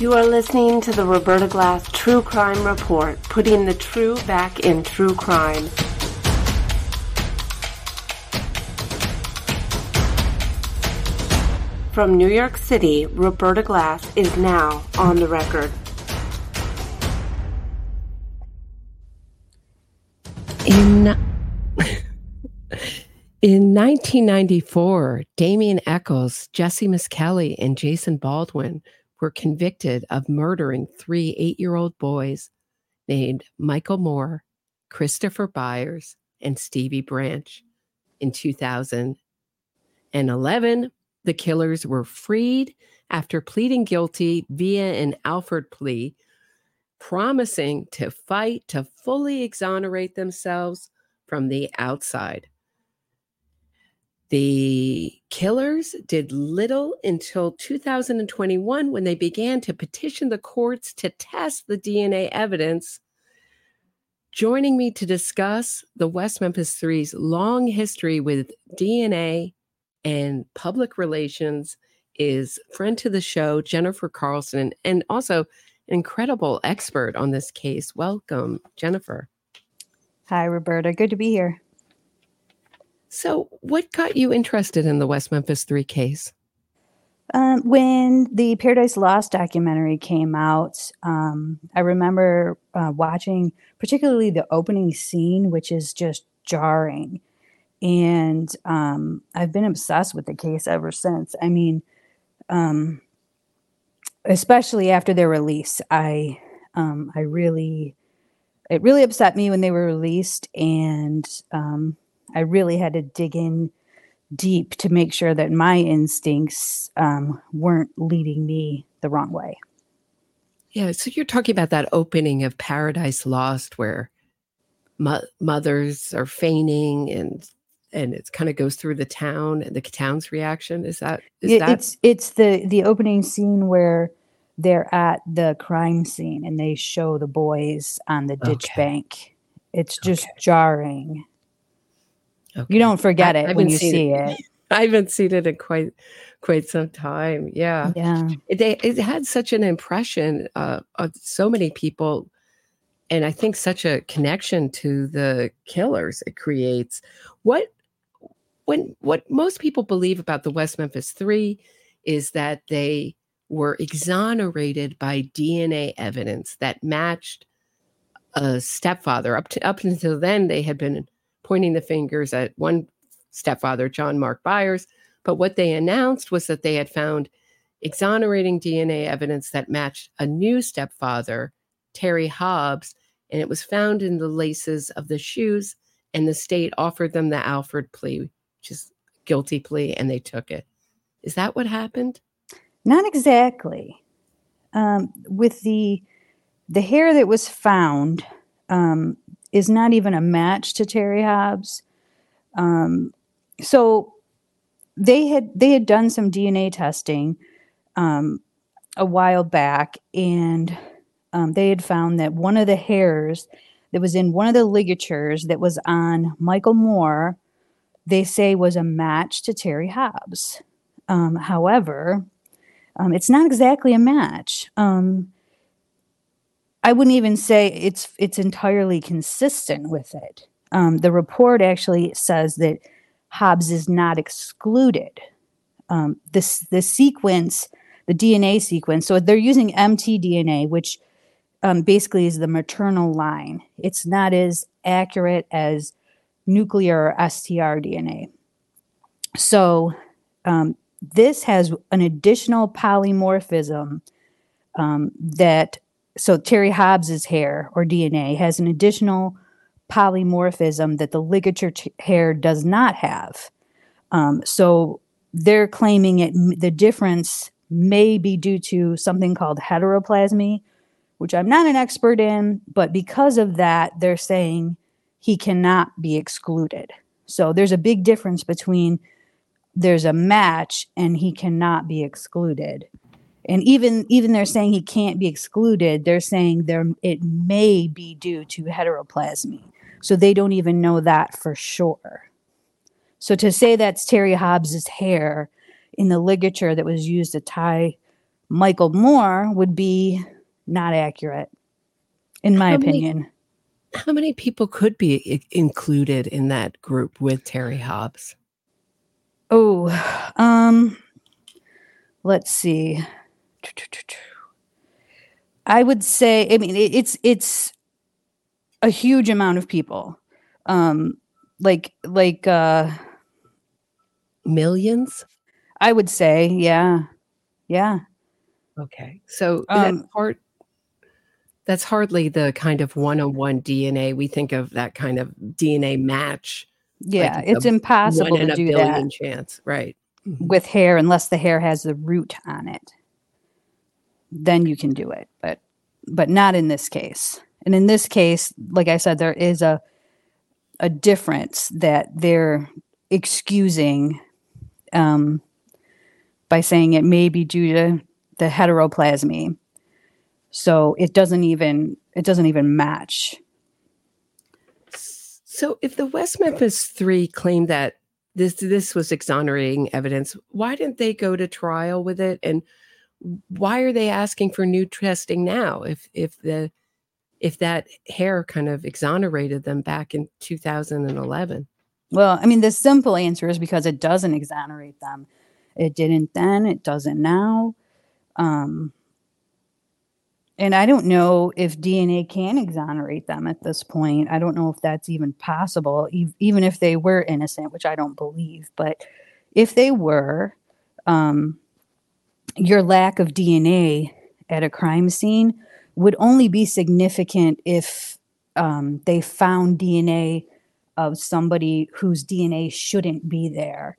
You are listening to the Roberta Glass True Crime Report, putting the true back in true crime. From New York City, Roberta Glass is now on the record. In in 1994, Damien Echols, Jesse Misskelley, and Jason Baldwin were convicted of murdering three eight year old boys named Michael Moore, Christopher Byers, and Stevie Branch. In 2011, the killers were freed after pleading guilty via an Alford plea, promising to fight to fully exonerate themselves from the outside. The killers did little until 2021 when they began to petition the courts to test the DNA evidence. Joining me to discuss the West Memphis Three's long history with DNA and public relations is friend to the show, Jennifer Carlson, and also an incredible expert on this case. Welcome, Jennifer. Hi, Roberta. Good to be here. So, what got you interested in the West Memphis Three case? Um, when the Paradise Lost documentary came out, um, I remember uh, watching particularly the opening scene, which is just jarring. And um, I've been obsessed with the case ever since. I mean, um, especially after their release, I um, I really it really upset me when they were released, and um, I really had to dig in deep to make sure that my instincts um, weren't leading me the wrong way. Yeah, so you're talking about that opening of Paradise Lost, where mo- mothers are feigning and and it kind of goes through the town and the town's reaction. Is that is it, that it's it's the the opening scene where they're at the crime scene and they show the boys on the ditch Okay. bank. It's just Okay. jarring. Okay. You don't forget I it haven't when you see it. I haven't seen it in quite quite some time. Yeah. Yeah. it, they, it had such an impression uh, of so many people and i think such a connection to the killers it creates what when what most people believe about the west memphis three is that they were exonerated by dna evidence that matched a stepfather up to up until then they had been pointing the fingers at one stepfather john mark byers but what they announced was that they had found exonerating DNA evidence that matched a new stepfather, Terry Hobbs, and it was found in the laces of the shoes. And the state offered them the Alford plea, which is guilty plea, and they took it. Is that what happened? Not exactly. Um, with the the hair that was found um, is not even a match to Terry Hobbs. Um, so they had they had done some DNA testing um, a while back, and um, they had found that one of the hairs that was in one of the ligatures that was on Michael Moore, they say was a match to Terry Hobbs. Um, however, um, it's not exactly a match. Um, I wouldn't even say it's it's entirely consistent with it. Um, the report actually says that Hobbs is not excluded. Um, this the sequence, the DNA sequence. So they're using mtDNA, which um, basically is the maternal line. It's not as accurate as nuclear or STR DNA. So um, this has an additional polymorphism um, that so Terry Hobbs's hair or DNA has an additional polymorphism that the ligature hair does not have. Um, so they're claiming it the difference may be due to something called heteroplasmy, which I'm not an expert in, but because of that, they're saying he cannot be excluded. So there's a big difference between there's a match and he cannot be excluded. And even even they're saying he can't be excluded, they're saying there it may be due to heteroplasmy. So they don't even know that for sure. So to say that's Terry Hobbs's hair in the ligature that was used to tie Michael Moore would be not accurate, in my How many- opinion. How many people could be i- included in that group with Terry Hobbs? Oh, um, let's see. I would say, I mean, it's it's a huge amount of people. Um, like like uh, Millions? I would say, yeah, yeah. Okay. So Um, that part that's hardly the kind of one-on-one DNA. We think of that kind of DNA match. Yeah, like it's impossible to do that chance. Right. with hair unless the hair has the root on it. Then you can do it, but but not in this case. And in this case, like I said, there is a a difference that they're excusing um, by saying it may be due to the heteroplasmy. So it doesn't even it doesn't even match. So if the West Memphis Three claimed that this this was exonerating evidence, why didn't they go to trial with it? And why are they asking for new testing now? If if the if that hair kind of exonerated them back in 2011. Well, I mean, the simple answer is because it doesn't exonerate them. It didn't then, it doesn't now. Um, and I don't know if DNA can exonerate them at this point. I don't know if that's even possible, ev- even if they were innocent, which I don't believe. But if they were, um, your lack of DNA at a crime scene would only be significant if um, they found DNA of somebody whose DNA shouldn't be there,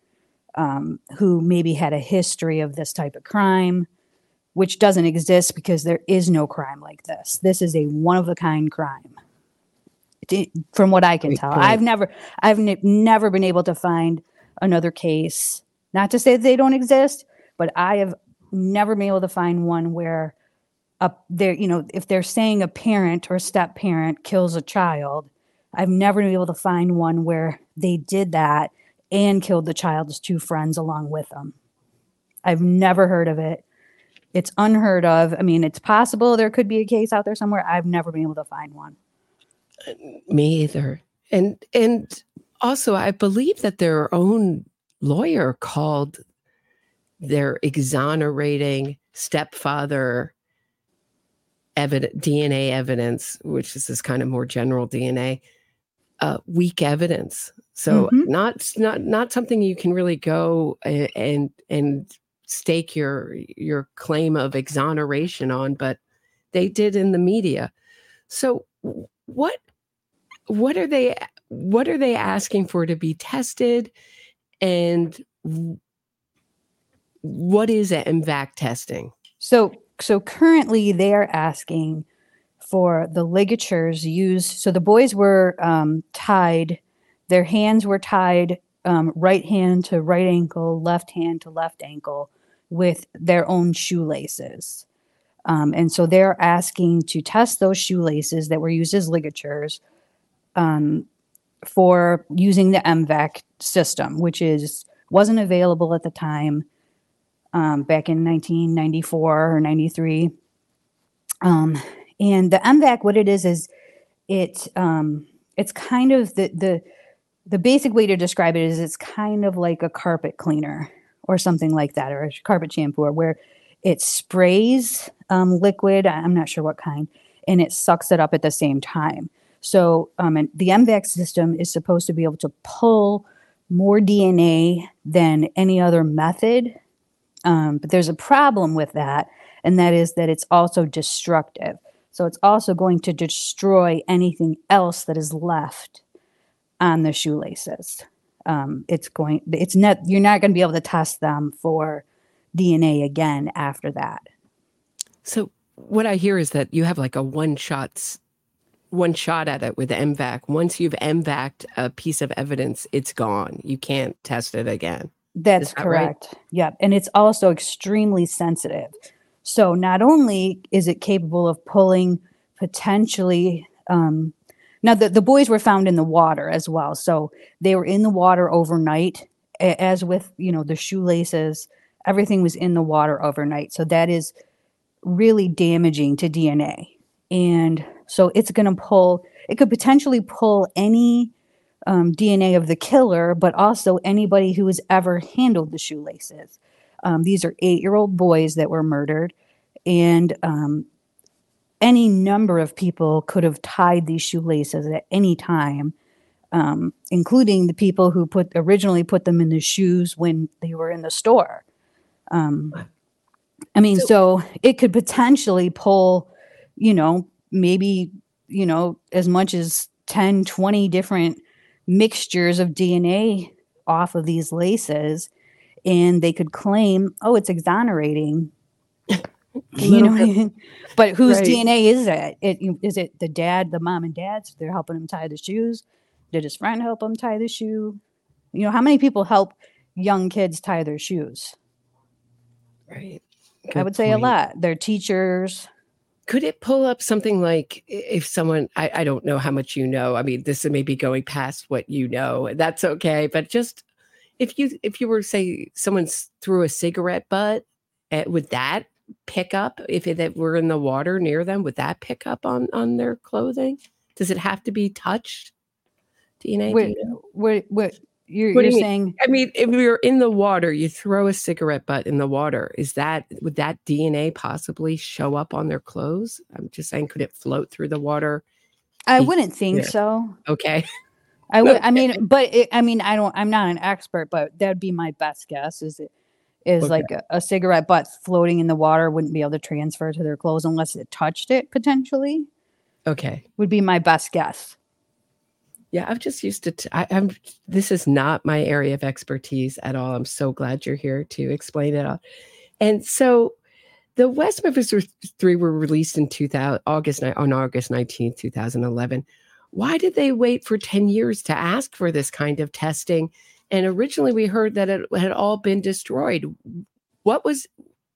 um, who maybe had a history of this type of crime, which doesn't exist because there is no crime like this. This is a one of a kind crime. From what I can Great tell, point. I've never, I've ne- never been able to find another case. Not to say that they don't exist, but I have never been able to find one where a there, you know, if they're saying a parent or a step parent kills a child, I've never been able to find one where they did that and killed the child's two friends along with them. I've never heard of it. It's unheard of. I mean, it's possible there could be a case out there somewhere. I've never been able to find one. Me either. And and also I believe that their own lawyer called their exonerating stepfather evidence DNA evidence, which is this kind of more general DNA, uh, weak evidence. So Mhm. not not not something you can really go and and stake your your claim of exoneration on, but they did in the media. So what what are they what are they asking for to be tested and what is MVAC testing? So so currently they are asking for the ligatures used. So the boys were um, tied, their hands were tied um, right hand to right ankle, left hand to left ankle with their own shoelaces. Um, and so they're asking to test those shoelaces that were used as ligatures um, for using the MVAC system, which is wasn't available at the time. Um, back in 1994 or 93. Um, and the MVAC, what it is, is it um, it's kind of the the the basic way to describe it is it's kind of like a carpet cleaner or something like that, or a carpet shampoo, where it sprays um, liquid. I'm not sure what kind, and it sucks it up at the same time. So um, and the MVAC system is supposed to be able to pull more DNA than any other method. Um, but there's a problem with that, and that is that it's also destructive. So it's also going to destroy anything else that is left on the shoelaces. Um, it's going, it's not, you're not going to be able to test them for DNA again after that. So what I hear is that you have like a one shot, one shot at it with MVAC. Once you've MVAC'd a piece of evidence, it's gone. You can't test it again. That's that right? correct. Yep. And it's also extremely sensitive. So not only is it capable of pulling potentially, um, now the, the boys were found in the water as well. So they were in the water overnight, as with, you know, the shoelaces, everything was in the water overnight. So that is really damaging to DNA. And so it's going to pull, it could potentially pull any um, DNA of the killer, but also anybody who has ever handled the shoelaces. Um, these are eight year old boys that were murdered, and um, any number of people could have tied these shoelaces at any time, um, including the people who put originally put them in the shoes when they were in the store. Um, I mean, so, it could potentially pull, you know, maybe, you know, as much as 10, 20 different mixtures of DNA off of these laces and they could claim, oh, it's exonerating. you know, what I mean? but whose Right. DNA is it? it? it the dad, the mom and dad's? They're helping him tie the shoes. Did his friend help him tie the shoe? You know, how many people help young kids tie their shoes? Right. I would say a lot. Their teachers. Could it pull up something like if someone, I, I don't know how much you know. I mean, this may be going past what you know. That's okay. But just if you, if you were say someone threw a cigarette butt, eh, would that pick up if it, were in the water near them? Would that pick up on, on their clothing? Does it have to be touched? DNA? do What, you know? what, what you're, What you're you mean? saying? I mean, if you're in the water, you throw a cigarette butt in the water. Is that would that DNA possibly show up on their clothes? I'm just saying, could it float through the water? I wouldn't think so. Okay. I would. I mean, but it, I mean, I don't. I'm not an expert, but that'd be my best guess. Is it is Okay. like a, a cigarette butt floating in the water wouldn't be able to transfer to their clothes unless it touched it potentially. Okay. Would be my best guess. Yeah, I'm just used to. T- I, I'm. This is not my area of expertise at all. I'm so glad you're here to explain it all. And so, the West Memphis Three were released in 2000 August on August 19th, 2011. Why did they wait for 10 years to ask for this kind of testing? And originally, we heard that it had all been destroyed. What was?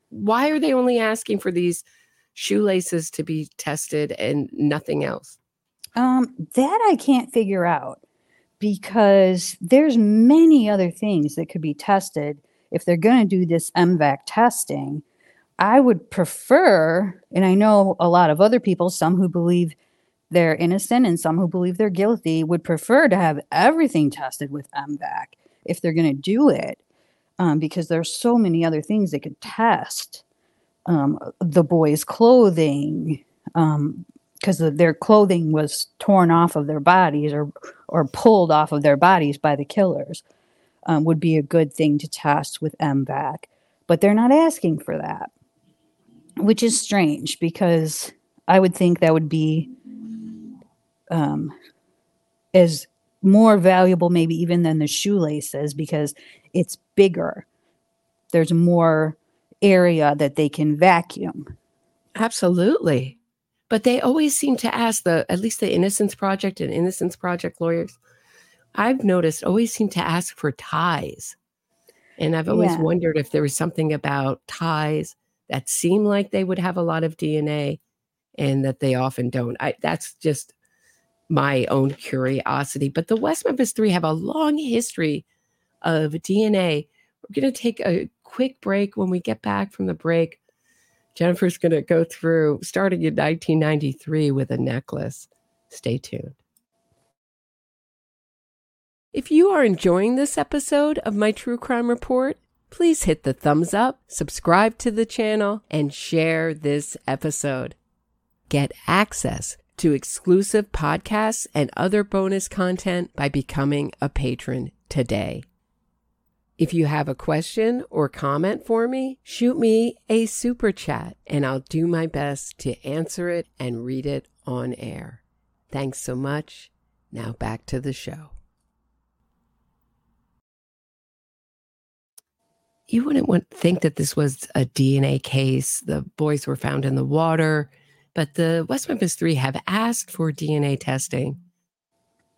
Why are they only asking for these shoelaces to be tested and nothing else? Um, that I can't figure out because there's many other things that could be tested if they're going to do this MVAC testing. I would prefer, and I know a lot of other people, some who believe they're innocent and some who believe they're guilty, would prefer to have everything tested with MVAC if they're going to do it, um, because there's so many other things they could test. Um, the boys' clothing, um, because their clothing was torn off of their bodies or or pulled off of their bodies by the killers um, would be a good thing to test with MVAC. But they're not asking for that, which is strange because I would think that would be um, as more valuable, maybe even than the shoelaces, because it's bigger. There's more area that they can vacuum. Absolutely. But they always seem to ask the, at least the Innocence Project and Innocence Project lawyers, I've noticed always seem to ask for ties. And I've always Yeah. wondered if there was something about ties that seem like they would have a lot of DNA and that they often don't. I, that's just my own curiosity. But the West Memphis Three have a long history of DNA. We're going to take a quick break. When we get back from the break, Jennifer's going to go through starting in 1993 with a necklace. Stay tuned. If you are enjoying this episode of my True Crime Report, please hit the thumbs up, subscribe to the channel, and share this episode. Get access to exclusive podcasts and other bonus content by becoming a patron today. If you have a question or comment for me, shoot me a super chat and I'll do my best to answer it and read it on air. Thanks so much. Now back to the show. You wouldn't want think that this was a DNA case. The boys were found in the water, but the West Memphis 3 have asked for DNA testing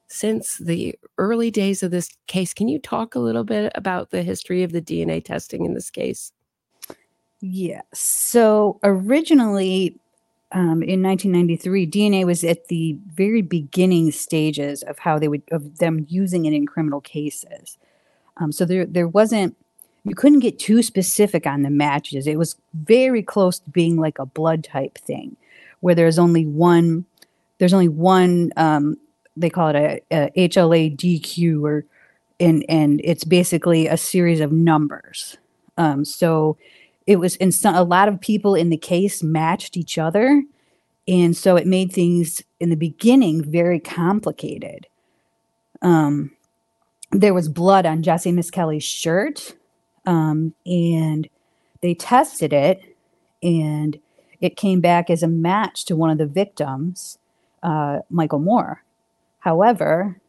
since the early days of this case. Can you talk a little bit about the history of the DNA testing in this case? Yes. So originally, um, in 1993, DNA was at the very beginning stages of how they would of them using it in criminal cases. Um, so there there wasn't you couldn't get too specific on the matches. It was very close to being like a blood type thing, where there's only one there's only one um, they call it a, a HLA DQ or and and it's basically a series of numbers. Um, so it was and so, a lot of people in the case matched each other, and so it made things in the beginning very complicated. Um, there was blood on Jesse Misskelley's shirt, um, and they tested it, and it came back as a match to one of the victims, uh, Michael Moore. However,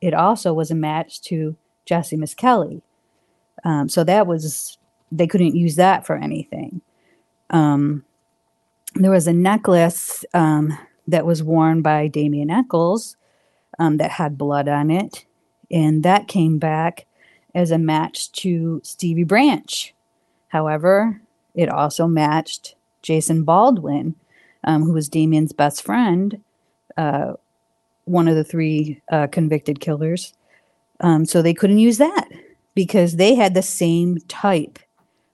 it also was a match to Jesse Misskelley. Um, so that was, they couldn't use that for anything. Um, there was a necklace um, that was worn by Damien Echols um, that had blood on it. And that came back as a match to Stevie Branch. However, it also matched Jason Baldwin, um, who was Damien's best friend, uh, one of the three uh, convicted killers. Um, so they couldn't use that because they had the same type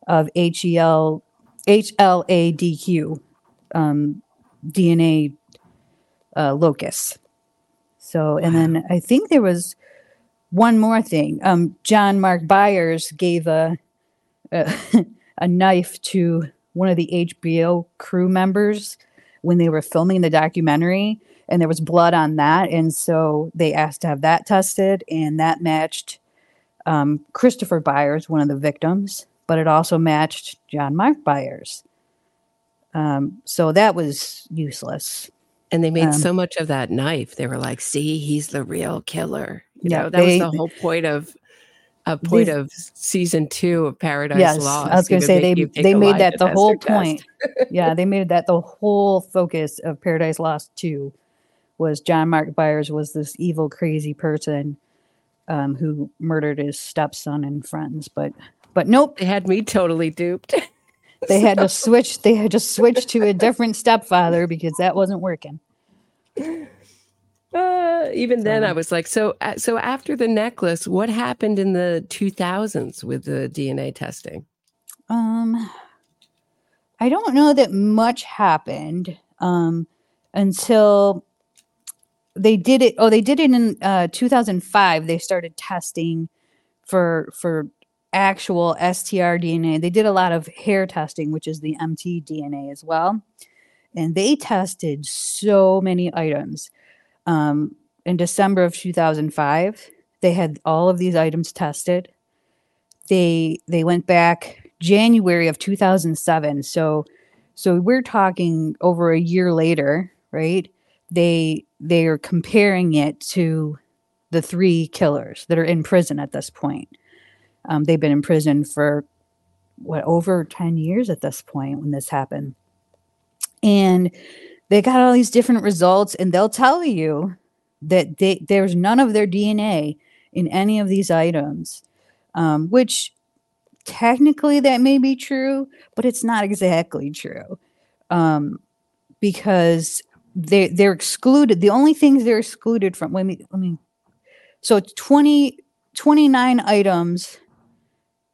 of HEL, HLA-DQ um, DNA uh, locus. So, and then I think there was one more thing. Um, John Mark Byers gave a, a, a knife to one of the HBO crew members when they were filming the documentary and there was blood on that. And so they asked to have that tested, and that matched um, Christopher Byers, one of the victims, but it also matched John Mark Byers. Um, so that was useless. And they made Um, so much of that knife. They were like, "See, he's the real killer." You Yeah, know, that they- was the whole point of a point These- of season two of Paradise yes, Lost. I was going to say they they made that the whole point. yeah, they made that the whole focus of Paradise Lost two was John Mark Byers was this evil, crazy person um, who murdered his stepson and friends. But but nope, They had me totally duped. they had to switch. They had to switch to a different stepfather because that wasn't working. Uh, even then, So- I was like, so uh, so after the necklace, what happened in the 2000s with the DNA testing? Um, I don't know that much happened um, until they did it. Oh, they did it in uh, 2005. They started testing for for actual STR DNA. They did a lot of hair testing, which is the MT DNA as well, and they tested so many items. Um, in December of 2005, they had all of these items tested. They they went back January of 2007. So so we're talking over a year later, right? They they are comparing it to the three killers that are in prison at this point. Um, they've been in prison for what over 10 years at this point when this happened. And they got all these different results, and they'll tell you that they, there's none of their DNA in any of these items, um, which technically that may be true, but it's not exactly true um, because they they're excluded. The only things they're excluded from. Let me let me. So it's 20, 29 items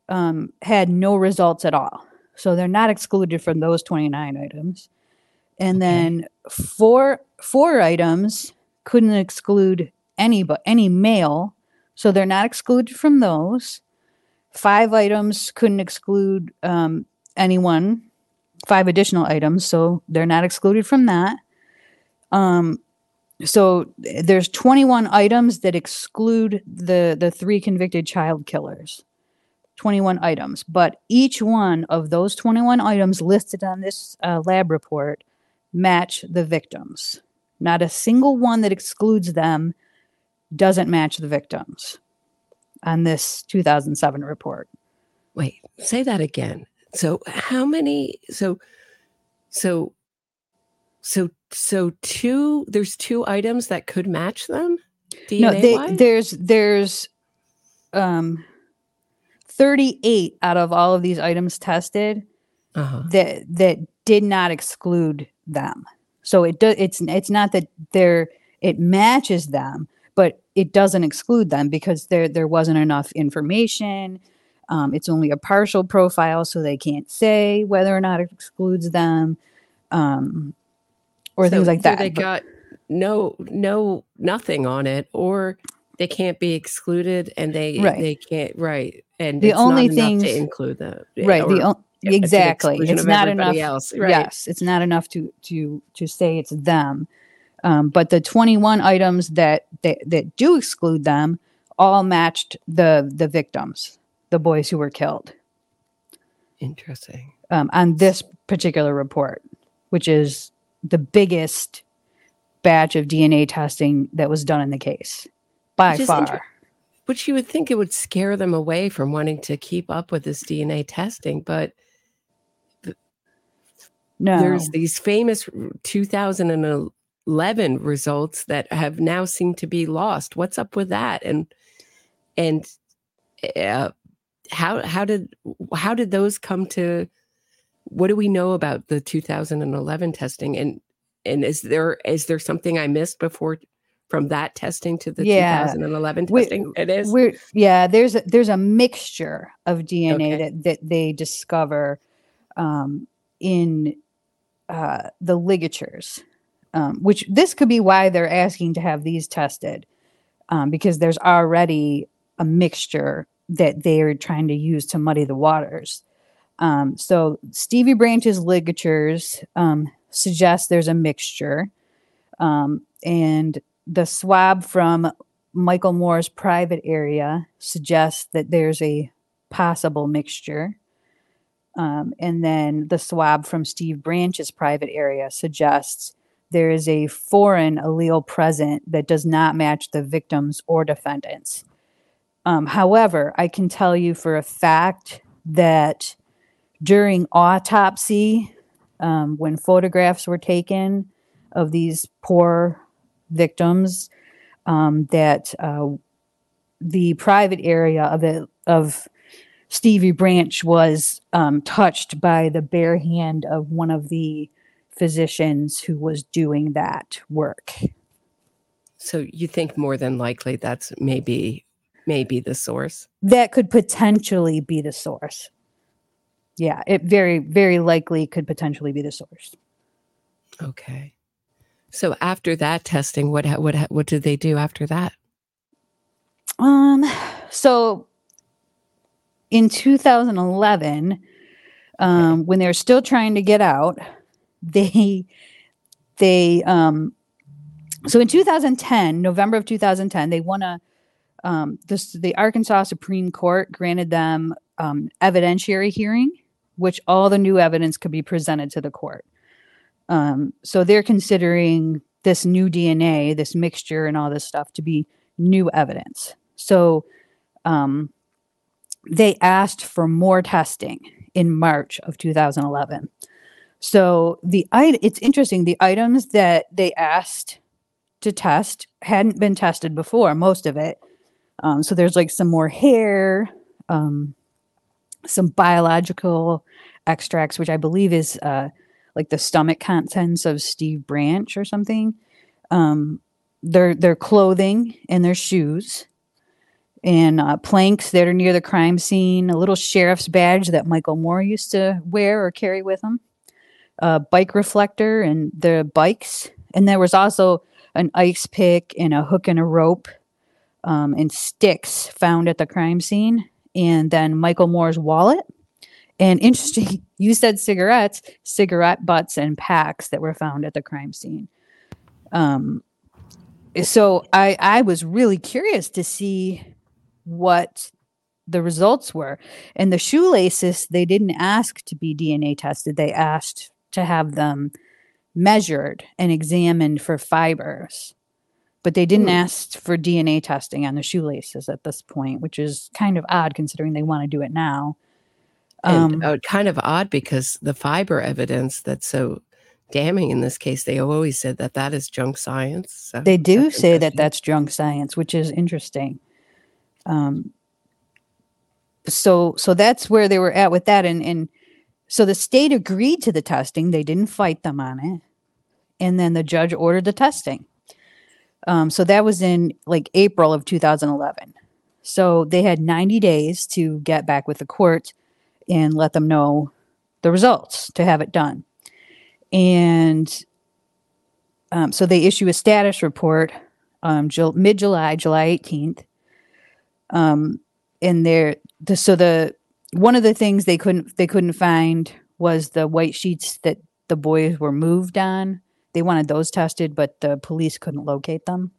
um, had no results at all. So they're not excluded from those 29 items. And Okay. then four four items couldn't exclude any but any male, so they're not excluded from those. Five items couldn't exclude um, anyone. Five additional items, so they're not excluded from that. Um, so there's 21 items that exclude the the three convicted child killers. 21 items but each one of those 21 items listed on this uh, lab report match the victims. Not a single one that excludes them doesn't match the victims on this 2007 report. Wait, say that again. So how many so so so so two there's two items that could match them? DNA no they, there's there's um 38 out of all of these items tested uh-huh. that that did not exclude them. So it does it's it's not that there it matches them, but it doesn't exclude them because there there wasn't enough information. Um, it's only a partial profile, so they can't say whether or not it excludes them, um, or So things like that. They But- got no no nothing on it or they can't be excluded and they Right. they can't right and The it's only things- to include them right the or o- to exactly it's not enough else, right. yes it's not enough to to to say it's them um, but the 21 items that, that that do exclude them all matched the the victims the boys who were killed interesting um, on this particular report which is the biggest batch of dna testing that was done in the case by Which far. inter- which you would think it would scare them away from wanting to keep up with this DNA testing but no. there's these famous 2011 results that have now seemed to be lost. What's up with that? And and uh, how how did how did those come to what do we know about the 2011 testing and and is there is there something i missed before from that testing to the Yeah. 2011 We- testing it is We're yeah, there's a, there's a mixture of DNA Okay. that that they discover um, in uh, the ligatures, um, which this could be why they're asking to have these tested um, because there's already a mixture that they're trying to use to muddy the waters. Um, so Stevie Branch's ligatures um, suggest there's a mixture, um, and the swab from Michael Moore's private area suggests that there's a possible mixture. Um, and then the swab from Steve Branch's private area suggests there is a foreign allele present that does not match the victims or defendants. Um, however, I can tell you for a fact that during autopsy, um, when photographs were taken of these poor victims, um, that uh, the private area of it of Stevie Branch was um, touched by the bare hand of one of the physicians who was doing that work. so you think more than likely that's maybe maybe the source That could potentially be the source. Yeah, it very, very likely could potentially be the source. okay. So after that testing what what what did they do after that? Um, so in 2011, um, when they were still trying to get out, they they um so in 2010, November of 2010, they won a um this the Arkansas Supreme Court granted them um evidentiary hearing, which all the new evidence could be presented to the court. Um, so they're considering this new DNA, this mixture, and all this stuff to be new evidence. So um, they asked for more testing in March of 2011. So the it's interesting. The items that they asked to test hadn't been tested before. Most of it. Um, so there's like some more hair, um, some biological extracts, which I believe is uh, like the stomach contents of Steve Branch or something. Um, their their clothing and their shoes and uh, planks that are near the crime scene, a little sheriff's badge that Michael Moore used to wear or carry with him, a bike reflector, and the bikes. And there was also an ice pick and a hook and a rope um, and sticks found at the crime scene. And then Michael Moore's wallet. And interesting, you said cigarettes, cigarette butts and packs that were found at the crime scene. Um, so I I was really curious to see what the results were. And the shoelaces, they didn't ask to be DNA tested. They asked to have them measured and examined for fibers. But they didn't Hmm. ask for DNA testing on the shoelaces at this point, which is kind of odd considering they want to do it now. And Um, uh, kind of odd because the fiber evidence that's so damning in this case, they always said that that is junk science. So they do say that that's junk science, which is interesting. Um, so so that's where they were at with that, and and so the state agreed to the testing. They didn't fight them on it, and then the judge ordered the testing. Um, so that was in like April of 2011. So they had 90 days to get back with the court and let them know the results to have it done. And um, so they issue a status report um, Jul- mid July, July 18th. Um, and there, the, so the one of the things they couldn't they couldn't find was the white sheets that the boys were moved on. They wanted those tested, but the police couldn't locate them.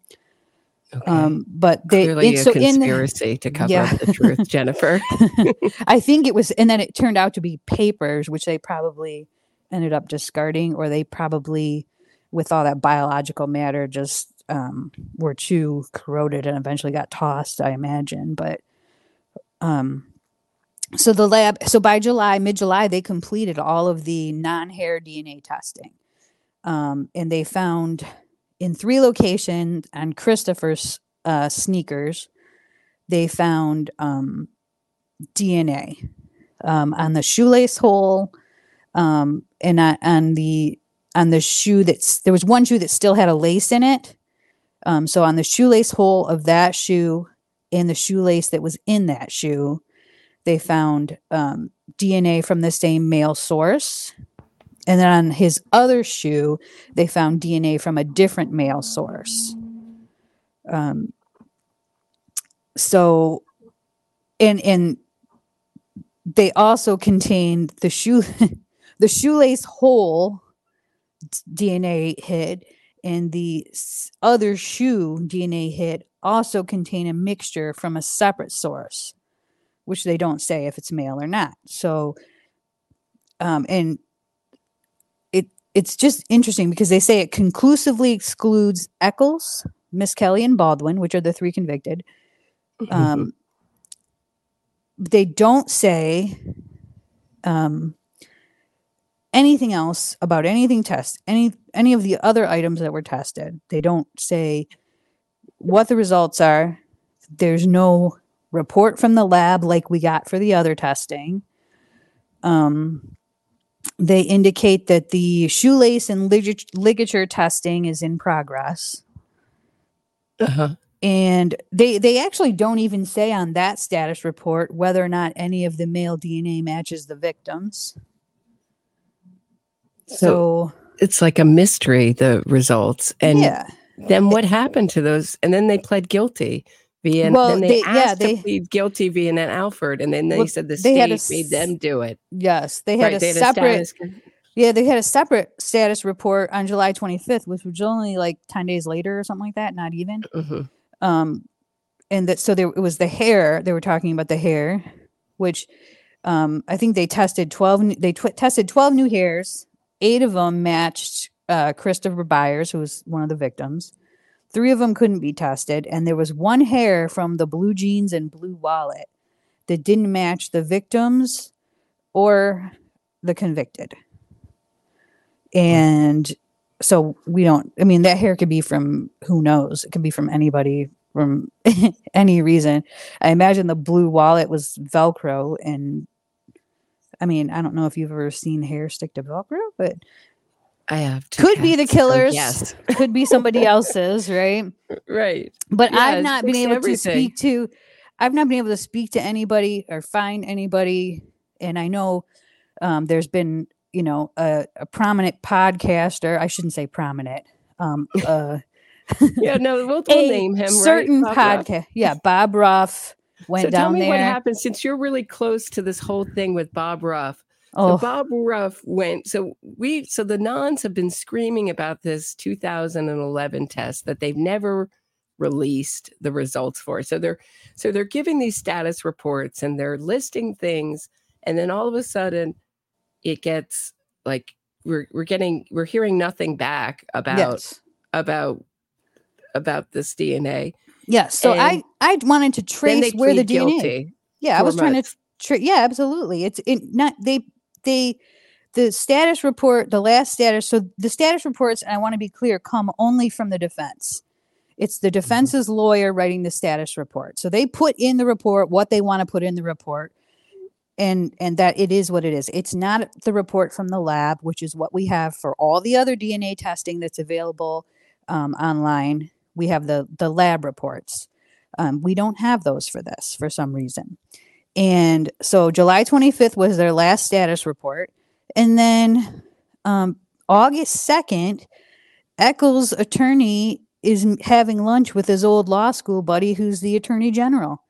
Okay. Um, but they Clearly and a so in conspiracy to cover Yeah. up the truth, Jennifer. I think it was, and then it turned out to be papers, which they probably ended up discarding, or they probably, with all that biological matter, just um, were too corroded and eventually got tossed. I imagine, but um, so the lab, so by July, mid July, they completed all of the non-hair DNA testing, um, and they found in three locations on Christopher's uh, sneakers, they found um, DNA um, on the shoelace hole, um, and on, on the on the shoe that's there was one shoe that still had a lace in it. Um, so on the shoelace hole of that shoe and the shoelace that was in that shoe, they found um, DNA from the same male source. And then on his other shoe, they found DNA from a different male source. Um, so, and and they also contained the shoe, the shoelace hole DNA hit, and the other shoe DNA hit also contain a mixture from a separate source, which they don't say if it's male or not. So, um, and it's just interesting because they say it conclusively excludes Echols, Miss Kelly, and Baldwin, which are the three convicted. Um, they don't say um, anything else about anything test any any of the other items that were tested. They don't say what the results are. There's no report from the lab like we got for the other testing. Um, they indicate that the shoelace and ligat- ligature testing is in progress uh-huh. and they they actually don't even say on that status report whether or not any of the male DNA matches the victims. So, So, it's like a mystery, the results. And yeah, then what happened to those? And then they pled guilty. Via, Well, then they, they- yeah, asked they- to plead guilty via an Alford, and then they Well, said the they had a state made them do it. yes, they had right? a They had separate status- yeah they had a separate status report on July 25th, which was only like 10 days later or something like that, not even. Mhm. um and that so there it was the hair they were talking about the hair which um i think they tested 12 n- they tw- tested 12 new hairs eight of them matched uh christopher byers who was one of the victims three of them couldn't be tested and there was one hair from the blue jeans and blue wallet that didn't match the victims or the convicted. And so we don't i mean that hair could be from who knows? It could be from anybody from any reason. I imagine the blue wallet was velcro and i mean i don't know if you've ever seen hair stick to velcro but I have two could be the cats, so killers yes, could be somebody else's right right. but Yeah, i've not been able everything. to speak to I've not been able to speak to anybody or find anybody, and I know um, there's been you know a, a prominent podcaster. I shouldn't say prominent. Um, uh, Yeah, no, we'll, we'll name him. certain right? Bob Ruff. podcast. Yeah, Bob Ruff went So tell me there. what happened since you're really close to this whole thing with Bob Ruff. Oh, So Bob Ruff went. So we. So the nuns have been screaming about this 2011 test that they've never released the results for. So they're so they're giving these status reports and they're listing things, and then all of a sudden, it gets like we're we're getting we're hearing nothing back about yes. about about this DNA. Yes. So I and I wanted to trace where the DNA. guilty. Yeah, I was trying to tra- yeah, absolutely. It's it not they they the status report, the last status. So the status reports, and I want to be clear, come only from the defense. It's the defense's lawyer writing the status report. So they put in the report what they want to put in the report. And and that it is what it is. It's not the report from the lab, which is what we have for all the other DNA testing that's available um, online. We have the the lab reports. Um, we don't have those for this for some reason. And so July 25th was their last status report. And then um, August 2nd, Echols' attorney is having lunch with his old law school buddy, who's the attorney general,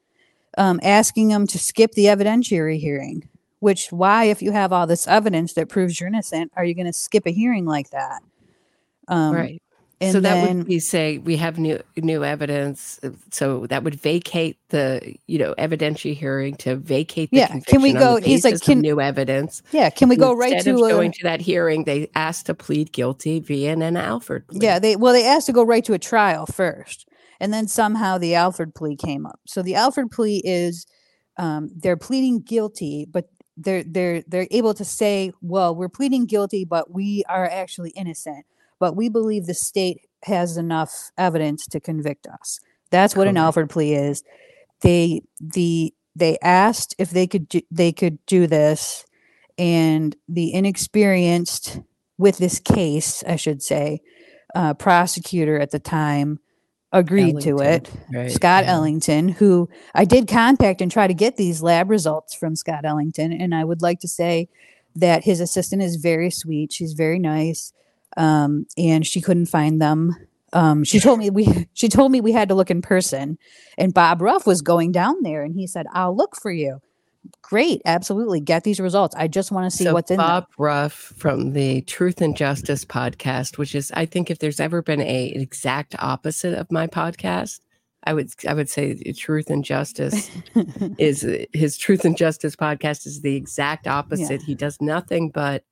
um, asking him to skip the evidentiary hearing. Which, why, if you have all this evidence that proves you're innocent, are you going to skip a hearing like that? Um, right. And so that then, would be say we have new new evidence. So that would vacate the you know evidentiary hearing to vacate. The Yeah, can we go- he's like, can- new evidence. yeah, can we go right to a, going to that hearing? They asked to plead guilty via an Alford. plea. Yeah, they well they asked to go right to a trial first, and then somehow the Alford plea came up. So the Alford plea is um, they're pleading guilty, but they're they're they're able to say, well, we're pleading guilty, but we are actually innocent. But we believe the state has enough evidence to convict us. That's what an. Alford plea is. They the they asked if they could do, they could do this, and the inexperienced with this case, I should say, uh, prosecutor at the time agreed to it. right, Scott yeah. Ellington, who I did contact and try to get these lab results from Scott Ellington. And I would like to say that his assistant is very sweet. She's very nice. Um, and she couldn't find them. Um, she told me we she told me we had to look in person. And Bob Ruff was going down there and he said, I'll look for you. Great, absolutely. Get these results. I just want to see so what's in Bob them. Ruff from the Truth and Justice podcast, which is I think if there's ever been a an exact opposite of my podcast, I would I would say Truth and Justice is his Truth and Justice podcast is the exact opposite. He does nothing but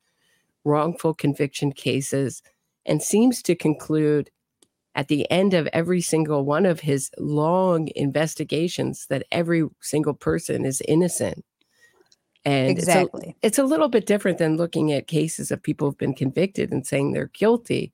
wrongful conviction cases and seems to conclude at the end of every single one of his long investigations that every single person is innocent. And it's a- exactly. it's a little bit different than looking at cases of people who've been convicted and saying they're guilty.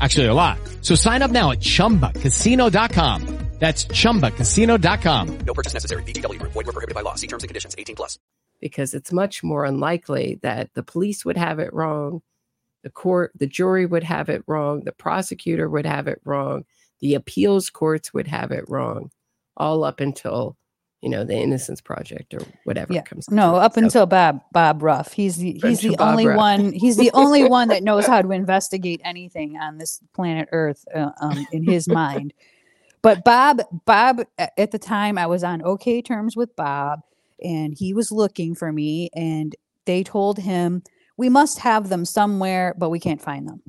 Actually, a lot. So sign up now at ChumbaCasino.com. That's ChumbaCasino.com. No purchase necessary. VGW Group. Void were prohibited by law. See terms and conditions. 18 plus. because it's much more unlikely that the police would have it wrong, the court, the jury would have it wrong, the prosecutor would have it wrong, the appeals courts would have it wrong, all up until you know the Innocence Project or whatever Yeah. comes. No, up So- until Bob Bob Ruff. He's the he's the only Ruff. one. He's the only one that knows how to investigate anything on this planet Earth uh, um, in his mind. But Bob Bob at the time I was on okay terms with Bob, and he was looking for me, and they told him we must have them somewhere, but we can't find them.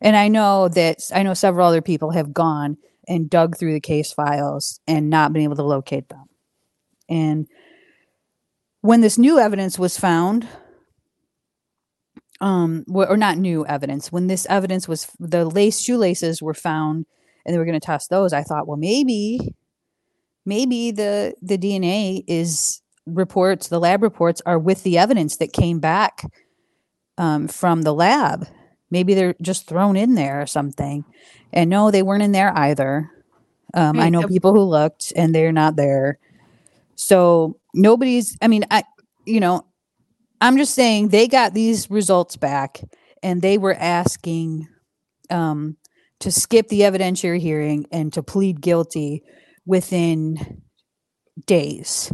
And I know that I know several other people have gone and dug through the case files and not been able to locate them. And when this new evidence was found, um, or not new evidence, when this evidence was the lace shoelaces were found and they were going to test those, I thought, well, maybe, maybe the the DNA is reports, the lab reports are with the evidence that came back um, from the lab. Maybe they're just thrown in there or something. And no, they weren't in there either. Um, I know people who looked and they're not there. So nobody's, I mean, I, you know, I'm just saying they got these results back and they were asking um, to skip the evidentiary hearing and to plead guilty within days,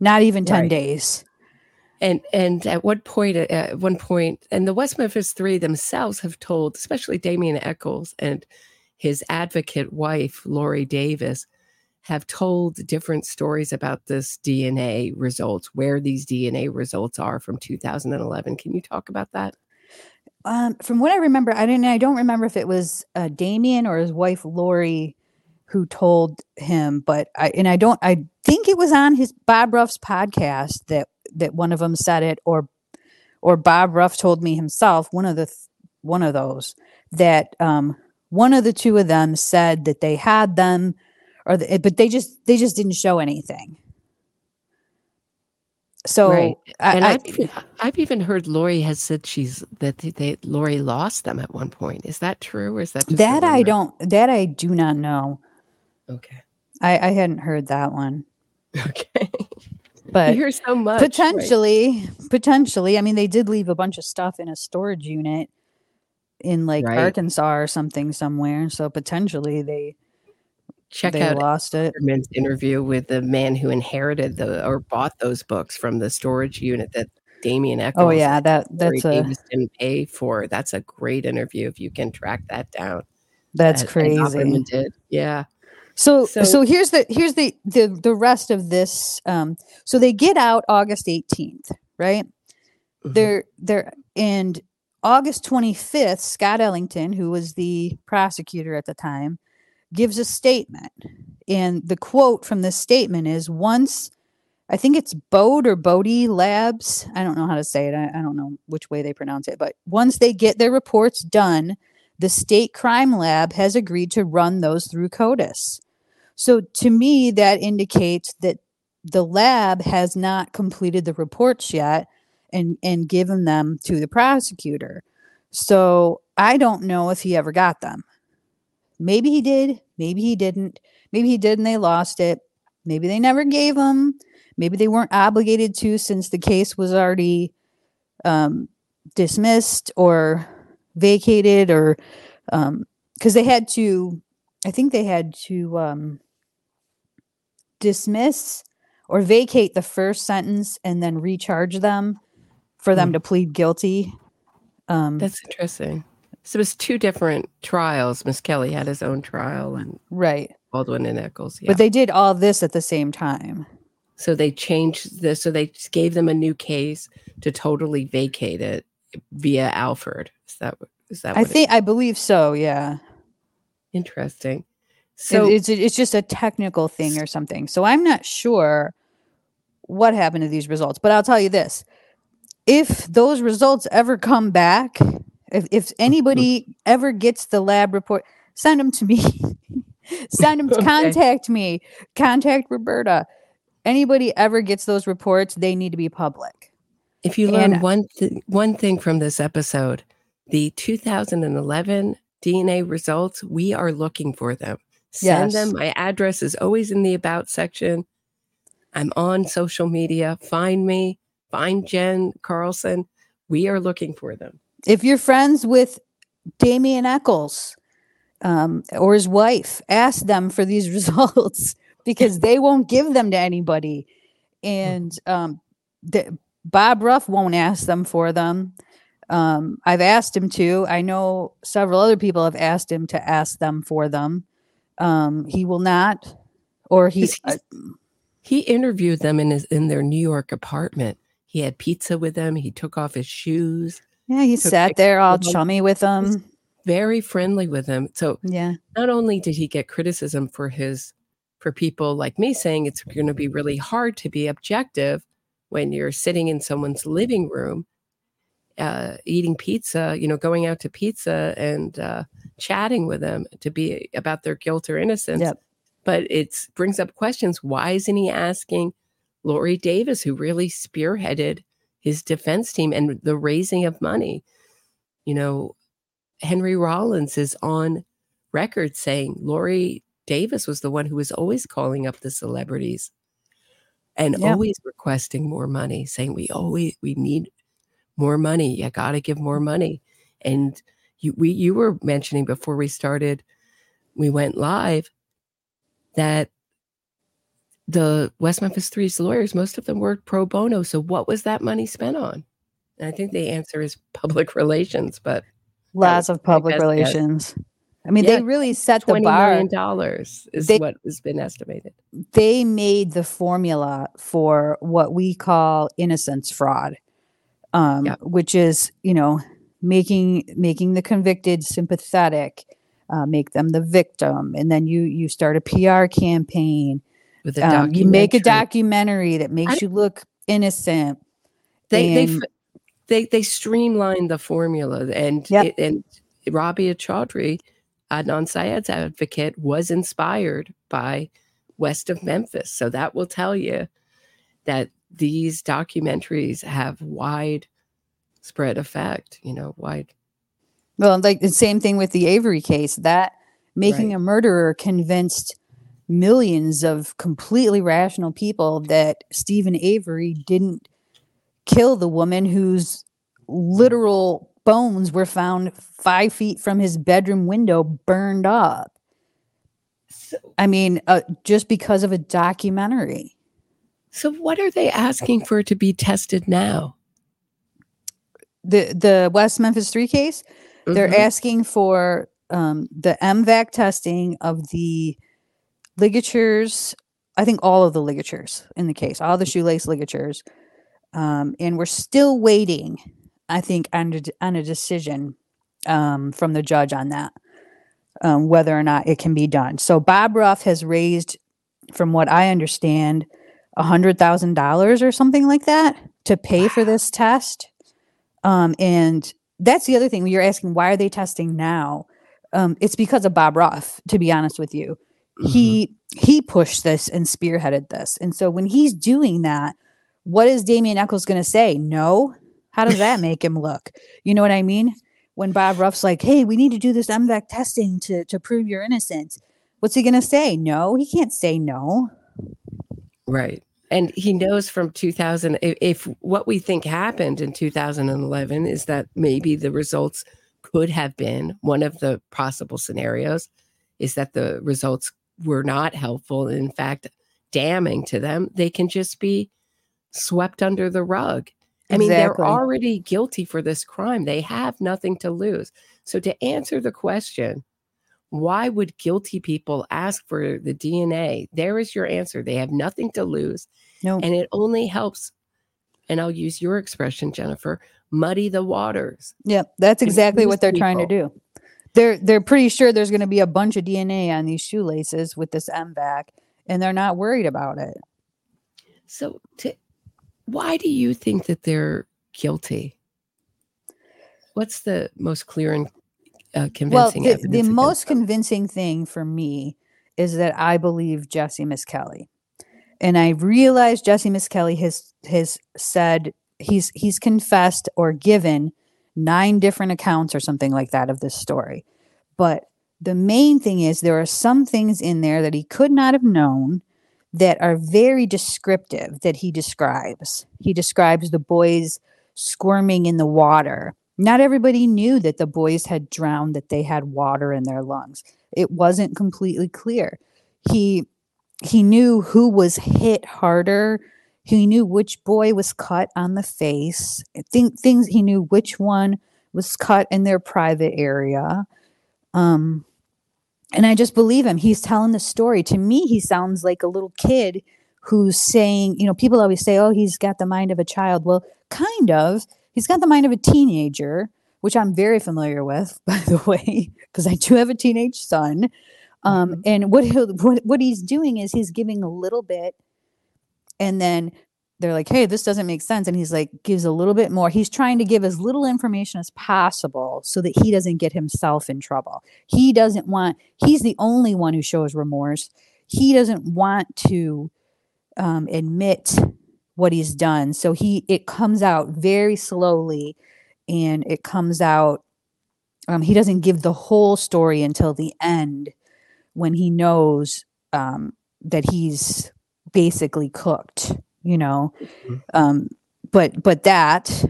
not even 10 Right. days. And and at what point uh, at one point and the West Memphis Three themselves have told, especially Damien Echols and his advocate wife Lori Davis, have told different stories about this DNA results, where these DNA results are from 2011. Can you talk about that? Um, from what I remember, I don't I don't remember if it was uh, Damien or his wife Lori who told him, but I and I don't. I think it was on his Bob Ruff's podcast that that one of them said it, or or Bob Ruff told me himself. One of the th- one of those that um, one of the two of them said that they had them, or the, but they just they just didn't show anything. So right. And I- I've, even, I've even heard Lori has said she's that they, they Lori lost them at one point. Is that true, or is that that I don't. That I do not know. Okay. I, I hadn't heard that one. Okay. But you hear so much. right. potentially, potentially. I mean, they did leave a bunch of stuff in a storage unit in like Right. Arkansas or something somewhere. So potentially they check they out lost it. Interview with the man who inherited the or bought those books from the storage unit that Damien oh, Echols. Oh yeah, that that's a didn't pay for. That's a great interview if you can track that down. that's as- crazy. Did. Yeah. So, so So- here's the here's the the the rest of this. Um, so they get out August 18th, right? Mhm. They're they're and August 25th, Scott Ellington, who was the prosecutor at the time, gives a statement. And the quote from this statement is once I think it's Bode or Bodie Labs. I don't know how to say it. I, I don't know which way they pronounce it, but once they get their reports done, the state crime lab has agreed to run those through CODIS. So to me, that indicates that the lab has not completed the reports yet and and given them to the prosecutor. So I don't know if he ever got them. Maybe he did, maybe he didn't. Maybe he did and they lost it. Maybe they never gave them. Maybe they weren't obligated to since the case was already um, dismissed or vacated or because they had to i think they had to um, dismiss or vacate the first sentence and then recharge them for them Hmm. to plead guilty um, That's interesting. So it was two different trials. Misskelley had his own trial and right Baldwin and Echols. Yeah. but they did all this at the same time so they changed this. So they just gave them a new case to totally vacate it via Alford. Is that what- is that i think i believe so yeah interesting? So So it's it's just a technical thing or something. So i'm not sure what happened to these results but i'll tell you this. If those results ever come back if, if anybody ever gets the lab report send them to me. Send them Okay. contact me. Contact roberta. Anybody ever gets those reports they need to be public. If you learn And- one th- one thing from this episode, the 2011 DNA results, we are looking for them. Send Yes. them. My address is always in the about section. I'm on social media. Find me. Find Jen Carlson. We are looking for them. if you're friends with Damien Echols um, or his wife, ask them for these results because they won't give them to anybody. And um, the, Bob Ruff won't ask them for them. Um, I've asked him to. I know several other people have asked him to ask them for them. Um, he will not, or he. Is he- interviewed them in his in their New York apartment. He had pizza with them. He took off his shoes. Yeah, he sat there all chummy with them. very friendly with him. So Yeah. not only did he get criticism for his for people like me saying it's going to be really hard to be objective when you're sitting in someone's living room uh, eating pizza you know going out to pizza and uh, chatting with them to be about their guilt or innocence Yep. but it brings up questions why isn't he asking lori davis who really spearheaded his defense team and the raising of money you know henry rollins is on record saying Lori Davis was the one who was always calling up the celebrities and Yeah. always requesting more money, saying we always we need more money. You got to give more money. And you we you were mentioning before we started, we went live that the West Memphis Three's lawyers, most of them worked pro bono. So what was that money spent on? And I think the answer is public relations, but Lots of public guess, relations. I mean, Yeah, they really set the twenty bar. million dollars is They- what has been estimated. they made the formula for what we call innocence fraud um, Yeah. which is you know making making the convicted sympathetic uh, make them the victim and then you you start a pr campaign With a um, you make a documentary. that makes you look innocent they they and- they they streamlined the formula and Yep. it, and Rabia Chaudhry, Adnan Syed's advocate, was inspired by West of Memphis. So that will tell you that these documentaries have wide spread effect. You know, wide. Well, like the same thing with the Avery case, that making Right. a murderer convinced millions of completely rational people that Steven Avery didn't kill the woman whose literal bones were found five feet from his bedroom window burned up. I mean, uh, just because of a documentary. So what are they asking for to be tested now? The the West Memphis Three case, they're Mhm. asking for um, the M-Vac testing of the ligatures. I think all of the ligatures in the case, all the shoelace ligatures, um, and we're still waiting. I think on a, on a decision um, from the judge on that, um, whether or not it can be done. So Bob Ruff has raised, from what I understand, a hundred thousand dollars or something like that to pay for this test. Um, and that's the other thing you're asking why are they testing now? Um, it's because of Bob Ruff, to be honest with you. He he pushed this and spearheaded this. And so when he's doing that, what is Damien Echols going to say? No. How does that make him look? You know what I mean? When Bob Ruff's like, "Hey, we need to do this M-Vac testing to to prove your innocence," what's he going to say? No, he can't say no. Right. And he knows from 2000 if, what we think happened in 2011 is that maybe the results could have been one of the possible scenarios is that the results were not helpful. And in fact damning to them they can just be swept under the rug. I mean they're already guilty for this crime. They have nothing to lose. So to answer the question why would guilty people ask for the DNA? There is your answer. They have nothing to lose. No. And it only helps, and I'll use your expression, Jennifer, muddy the waters. Yep, that's exactly what they're trying to do. They're they're pretty sure there's going to be a bunch of DNA on these shoelaces with this M-Vac, and they're not worried about it. So, to, why do you think that they're guilty? What's the most clear and uh, Well, the, the most them? convincing thing for me is that I believe Jesse Misskelley, and I realize Jesse Misskelley has has said he's he's confessed or given nine different accounts or something like that of this story, but the main thing is there are some things in there that he could not have known that are very descriptive that he describes. He describes the boys squirming in the water. Not everybody knew that the boys had drowned, that they had water in their lungs. It wasn't completely clear. He he knew who was hit harder. He knew which boy was cut on the face. Think things he knew which one was cut in their private area. Um and I just believe him. He's telling the story. To me, he sounds like a little kid who's saying, you know, people always say, oh, he's got the mind of a child. Well, kind of. He's got the mind of a teenager, which I'm very familiar with, by the way, because I do have a teenage son. Um, Mm-hmm. and what, he'll, what what he's doing is he's giving a little bit, and then they're like, "Hey, this doesn't make sense," and he's like, gives a little bit more. He's trying to give as little information as possible so that he doesn't get himself in trouble. He doesn't want. He's the only one who shows remorse. He doesn't want to um, admit what he's done, so he it comes out very slowly, and it comes out. Um, he doesn't give the whole story until the end when he knows um, that he's basically cooked you know? Um but but that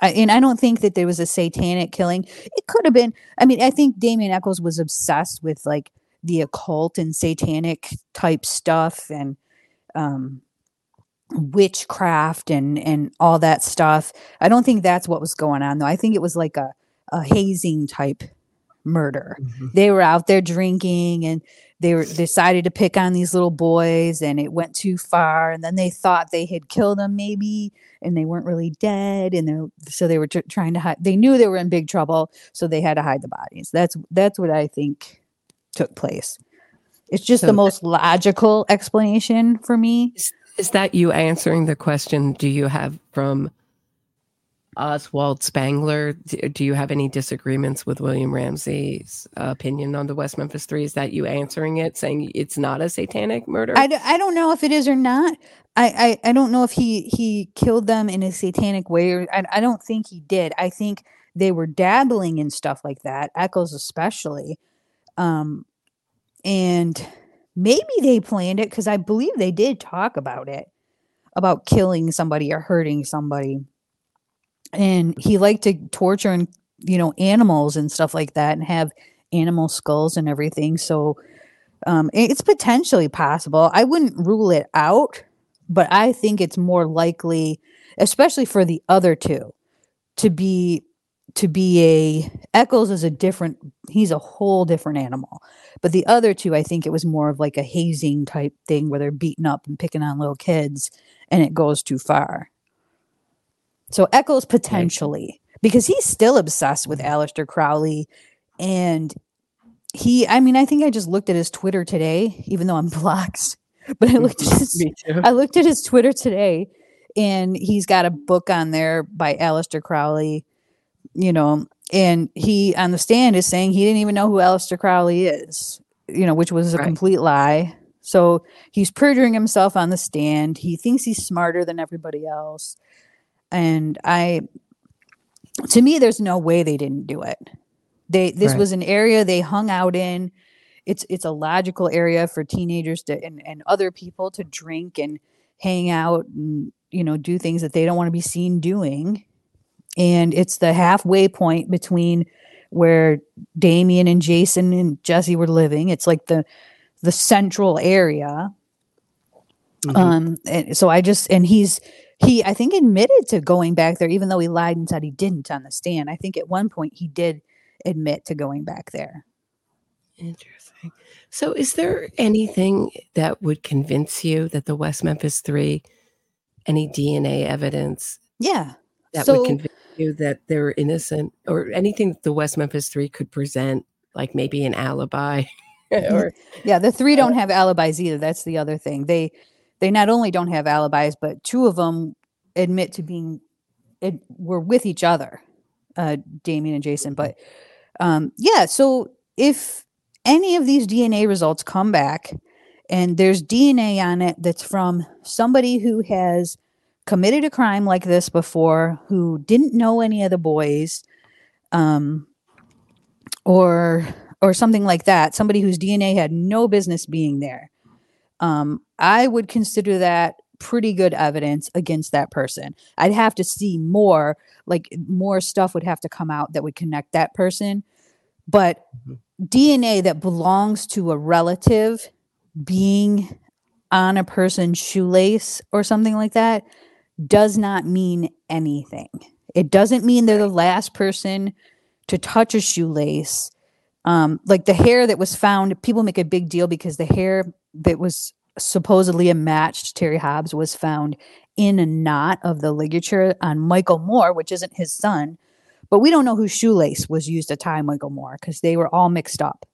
I, and i don't think that there was a satanic killing. It could have been i mean i think damien echols was obsessed with like the occult and satanic type stuff and um witchcraft and and all that stuff. I don't think that's what was going on though. I think it was like a a hazing type murder. Mm-hmm. They were out there drinking and they were decided to pick on these little boys and it went too far. And then they thought they had killed them maybe and they weren't really dead. And they so they were tr- trying to hide they knew they were in big trouble so they had to hide the bodies. That's that's what i think took place. It's just So the most logical explanation for me Is, that you answering the question? Do you have from Oswald Spangler? Do, you have any disagreements with William Ramsey's uh, opinion on the West Memphis Three? Is that you answering it, saying it's not a satanic murder? I, d- I don't know if it is or not. I, I, I don't know if he he killed them in a satanic way or I, I don't think he did. I think they were dabbling in stuff like that, Echols especially. Um and maybe they planned it because I believe they did talk about it about killing somebody or hurting somebody. And he liked to torture and you know animals and stuff like that and have animal skulls and everything. So um, it's potentially possible. I wouldn't rule it out, but I think it's more likely, especially for the other two, to be to be a Echols is a different. He's a whole different animal. But the other two, I think it was more of like a hazing type thing where they're beating up and picking on little kids, and it goes too far. So Echols potentially, because he's still obsessed with mm-hmm. Aleister Crowley, and he i mean i think i just looked at his twitter today even though i'm blocked but i looked at his i looked at his twitter today and he's got a book on there by Aleister crowley you know and he on the stand is saying he didn't even know who Aleister crowley is you know which was a Right. complete lie. So he's perjuring himself on the stand. He thinks he's smarter than everybody else. And i to me there's no way they didn't do it. They this Right. was an area they hung out in. It's it's a logical area for teenagers to and, and other people to drink and hang out and you know do things that they don't want to be seen doing and it's the halfway point between where Damien and Jason and Jesse were living. It's like the the central area. Mhm. um and so i just and he's he i think admitted to going back there even though he lied and said he didn't on the stand. I think at one point he did admit to going back there. Interesting. So, is there anything that would convince you that the West Memphis Three, any DNA evidence yeah. that So- would convince you that they're innocent, or anything that the West Memphis Three could present, like maybe an alibi, or yeah the three don't have alibis either that's the other thing. They they not only don't have alibis but two of them admit to being it, were with each other uh damien and jason but um yeah so if any of these dna results come back and there's dna on it that's from somebody who has committed a crime like this before who didn't know any of the boys um or or something like that somebody whose dna had no business being there. Um i would consider that pretty good evidence against that person. I'd have to see more like more stuff would have to come out that would connect that person. But dna that belongs to a relative being on a person's shoelace or something like that does not mean anything it doesn't mean they're the last person to touch a shoelace um, like the hair that was found people make a big deal because the hair that was supposedly a match to Terry Hobbs was found in a knot of the ligature on Michael Moore, which isn't his son. But we don't know whose shoelace was used to tie Michael Moore because they were all mixed up.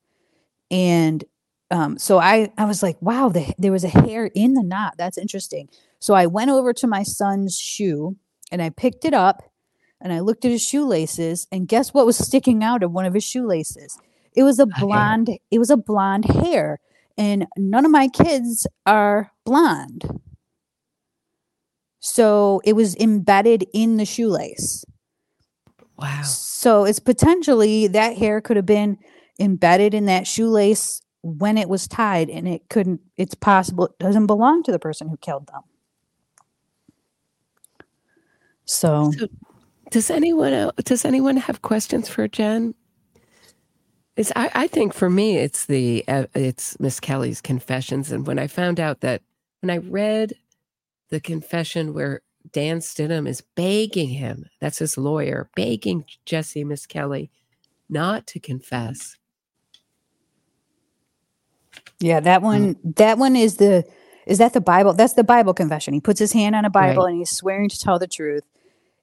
And um, so I, I was like, wow, the, there was a hair in the knot. That's interesting. So I went over to my son's shoe and I picked it up and I looked at his shoelaces. And guess what was sticking out of one of his shoelaces? It was a blonde, it was a blonde hair. And none of my kids are blonde. So it was embedded in the shoelace. Wow. So it's potentially that hair could have been embedded in that shoelace when it was tied and it couldn't it's possible it doesn't belong to the person who killed them. So, so does anyone el- does anyone have questions for Jen? It's I, I think for me it's the uh, it's Misskelley's confessions and when I found out that when I read the confession where Dan Stidham is begging him, that's his lawyer, begging Jesse Misskelley not to confess. Yeah, that one that one is the is that the Bible? That's the Bible confession. He puts his hand on a Bible Right. and he's swearing to tell the truth.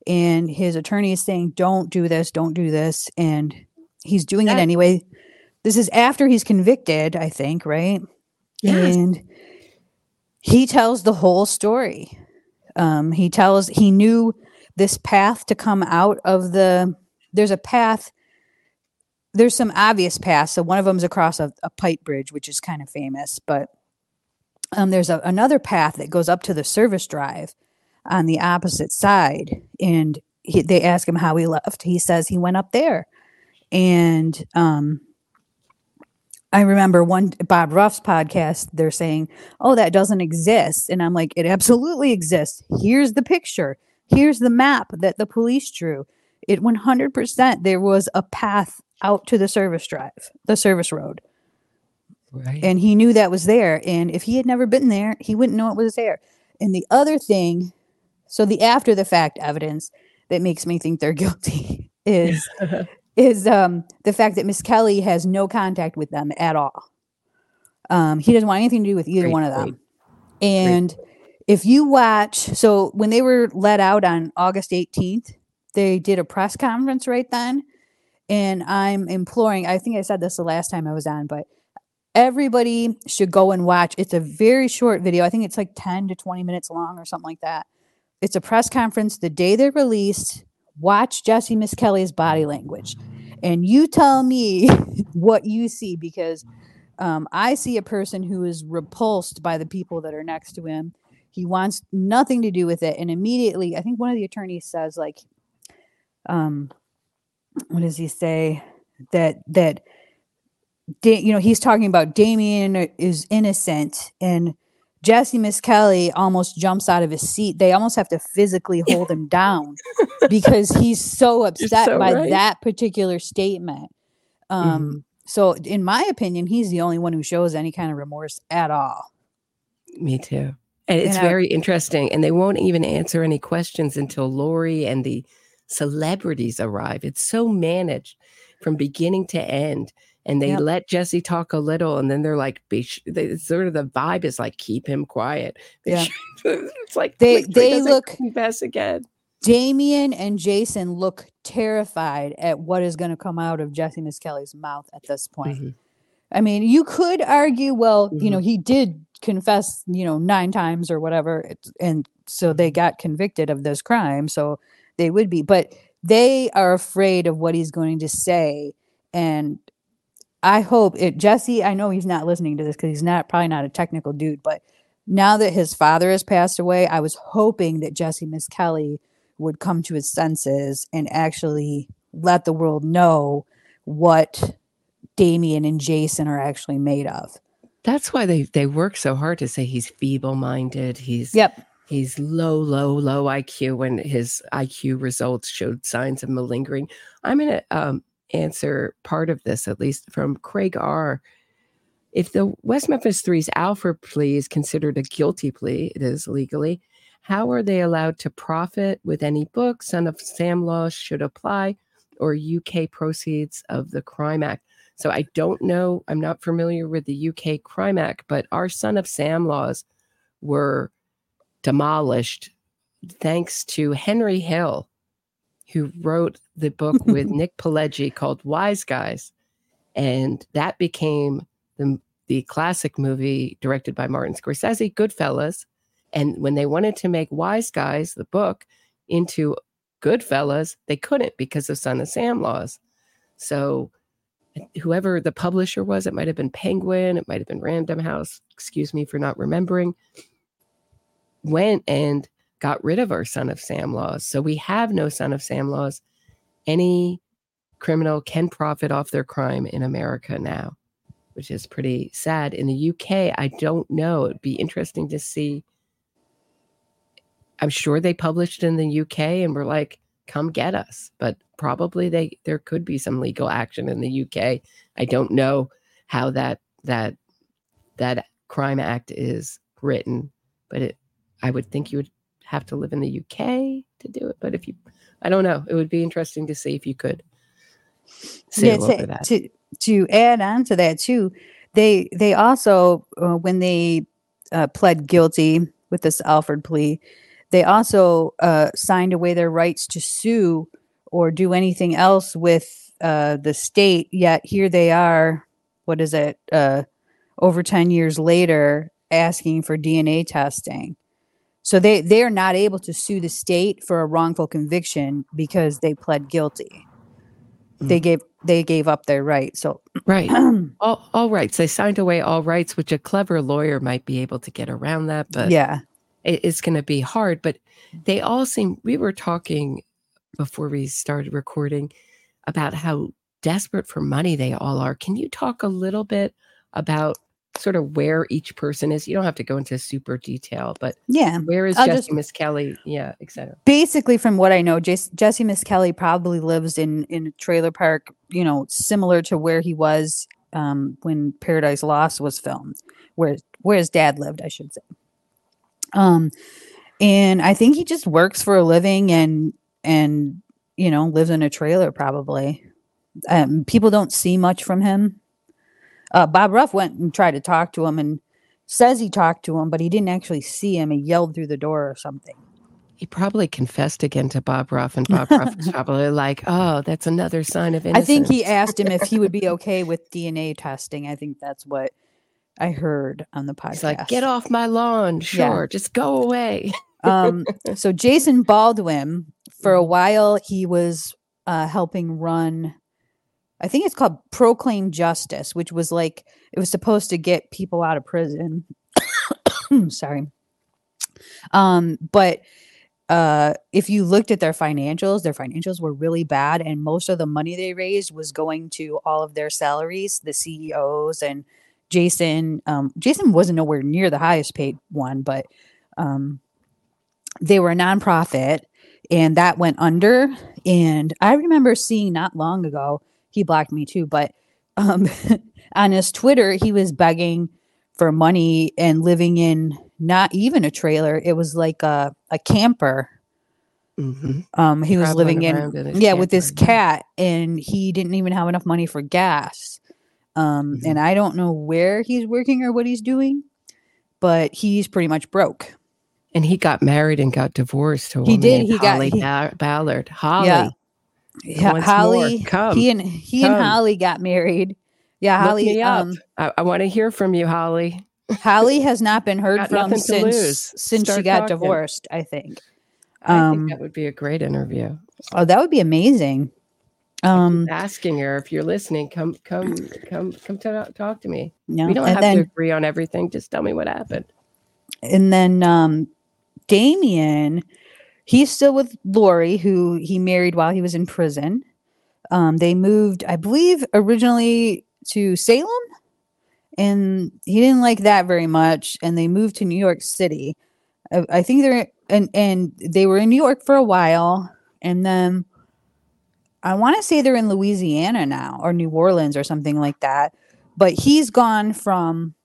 And his attorney is saying, Don't do this, don't do this. And he's doing it anyway. This is after he's convicted, I think, right? Yes. And he tells the whole story. Um, he tells he knew this path to come out of the there's a path there's some obvious paths. So one of them is across a, a pipe bridge, which is kind of famous, but um, there's a, another path that goes up to the service drive on the opposite side. And he, they ask him how he left. He says he went up there. And um, I remember one Bob Ruff's podcast, they're saying, Oh, that doesn't exist. And I'm like, It absolutely exists. Here's the picture. Here's the map that the police drew. It 100% there was a path out to the service drive, the service road. Right. And he knew that was there. And if he had never been there, he wouldn't know it was there. And the other thing, so the after the fact evidence that makes me think they're guilty is is um the fact that Misskelley has no contact with them at all. Um, he doesn't want anything to do with either Great one of them. And if you watch, so when they were let out on August 18th, they did a press conference right then. And I'm imploring, I think I said this the last time I was on, but everybody should go and watch. It's a very short video. I think it's like 10 to 20 minutes long or something like that. It's a press conference the day they're released. Watch Jesse Misskelley's body language. And you tell me what you see because um, I see a person who is repulsed by the people that are next to him. He wants nothing to do with it. And immediately, I think one of the attorneys says, like, um, what does he say? That, that, you know, he's talking about Damien is innocent and Jesse Misskelley almost jumps out of his seat. They almost have to physically hold him down because he's so upset so by right. that particular statement. Um, so in my opinion, he's the only one who shows any kind of remorse at all. Me too. And it's And I- very interesting. And they won't even answer any questions until Lori and the celebrities arrive. It's so managed from beginning to end. And they Yep. let Jesse talk a little, and then they're like, be sh- they, sort of the vibe is like, keep him quiet. Yeah. it's like They- they look- confess again. Damien and Jason look terrified at what is going to come out of Jesse Misskelley's mouth at this point. Mhm. I mean, you could argue, well, you know, he did confess, you know, nine times or whatever, and so they got convicted of this crime, so they would be, but they are afraid of what he's going to say, and I hope it. Jesse, I know he's not listening to this because he's not probably not a technical dude, but now that his father has passed away, I was hoping that Jesse Misskelley would come to his senses and actually let the world know what Damien and Jason are actually made of. That's why they they work so hard to say he's feeble minded. He's Yep. he's low, low, low IQ when his IQ results showed signs of malingering. I'm going to um, answer part of this, at least from Craig R. If the West Memphis Three's Alford plea is considered a guilty plea, it is legally. How are they allowed to profit with any books? Son of Sam law should apply, or UK proceeds of the Crime Act. So I don't know. I'm not familiar with the UK Crime Act, but our Son of Sam laws were demolished thanks to Henry Hill, who wrote the book with Nick Pileggi called Wise Guys. And that became the, the classic movie directed by Martin Scorsese, Goodfellas. And when they wanted to make Wise Guys, the book, into Goodfellas, they couldn't because of Son of Sam laws. So whoever the publisher was, it might have been Penguin, it might have been Random House, excuse me for not remembering, went and got rid of our Son of Sam laws. So we have no Son of Sam laws. Any criminal can profit off their crime in America now, which is pretty sad. In the UK, I don't know. It'd be interesting to see. I'm sure they published in the UK and were like, come get us. But probably they there could be some legal action in the UK. I don't know how that that that crime act is written, but it I would think you would have to live in the UK to do it. But if you I don't know, it would be interesting to see if you could yeah, to, that. to to add on to that too, they they also uh, when they uh, pled guilty with this Alford plea, they also uh, signed away their rights to sue or do anything else with uh, the state. Yet here they are. What is it? Uh, over ten years later, asking for DNA testing. So they they are not able to sue the state for a wrongful conviction because they pled guilty. They hmm. gave they gave up their rights. So Right. all, all rights. They signed away all rights, which a clever lawyer might be able to get around that. But yeah, it, it's going to be hard. But they all seem, we were talking before we started recording about how desperate for money they all are. Can you talk a little bit about sort of where each person is? You don't have to go into super detail, but yeah, where is I'll Jesse just- Misskelley? Yeah, etc. basically from what I know, Jes- Jesse Misskelley probably lives in in a trailer park, you know, similar to where he was um, when Paradise Lost was filmed, where where his dad lived, I should say. Um, and I think he just works for a living and and you know lives in a trailer probably. Um, people don't see much from him. Uh, Bob Ruff went and tried to talk to him and says he talked to him, but he didn't actually see him. He yelled through the door or something. He probably confessed again to Bob Ruff, and Bob Ruff was probably like, "Oh, that's another sign of innocence." I think he asked him if he would be okay with DNA testing. I think that's what I heard on the podcast. He's like, "Get off my lawn, Yeah. sure, just go away." um, so Jason Baldwin, for Mm-hmm. a while, he was uh, helping run. I think it's called Proclaim Justice, which was like it was supposed to get people out of prison. Sorry, um, but uh, if you looked at their financials, their financials were really bad, and most of the money they raised was going to all of their salaries, the CEOs and Jason. Um, Jason wasn't nowhere near the highest paid one, but um, they were a nonprofit and that went under and i remember seeing not long ago he blocked me too but um on his twitter he was begging for money and living in not even a trailer it was like a, a camper Mhm. um he was living in, around in his yeah with this cat and he didn't even have enough money for gas um Mm-hmm. and i don't know where he's working or what he's doing but he's pretty much broke And he got married and got divorced to a He did, named he got- Holly he- Ballard. Holly. Yeah. Yeah, Holly, come, he and he and. Holly got married. Yeah, Look Holly. Um, I, I want to hear from you, Holly. Holly has not been heard Got from nothing to lose. since since she Start got talking. divorced. I think. I Um, think that would be a great interview. Oh, that would be amazing. Um, Asking her if you're listening, come, come, come, come to talk to me. yeah, We don't have then to agree on everything. Just tell me what happened. and then um, Damien, he's still with Lori, who he married while he was in prison. Um, they moved, I believe, originally to Salem, and he didn't like that very much. And they moved to New York City. I, I think they're and and they were in New York for a while, and then I want to say they're in Louisiana now or New Orleans or something like that. But he's gone from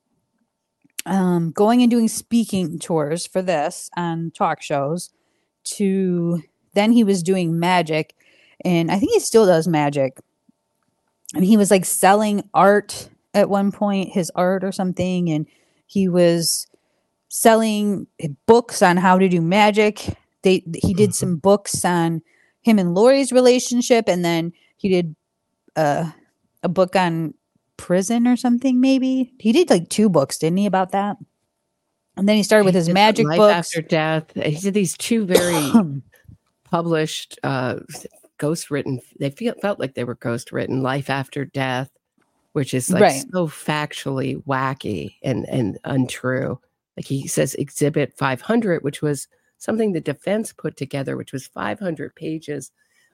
um, going and doing speaking tours for this on talk shows to then he was doing magic and i think he still does magic and he was like selling art at one point, his art or something, and he was selling books on how to do magic. They he did some books on him and Lori's relationship, and then he did uh, a book on prison or something. Maybe he did like two books, didn't he, about that? And then he started with his magic Life books. after death. He did these two very published, uh, ghost written. They feel, felt like they were ghost written. Life after death, which is like Right. so factually wacky and and untrue. Like he says, Exhibit 500, which was something the defense put together, which was 500 pages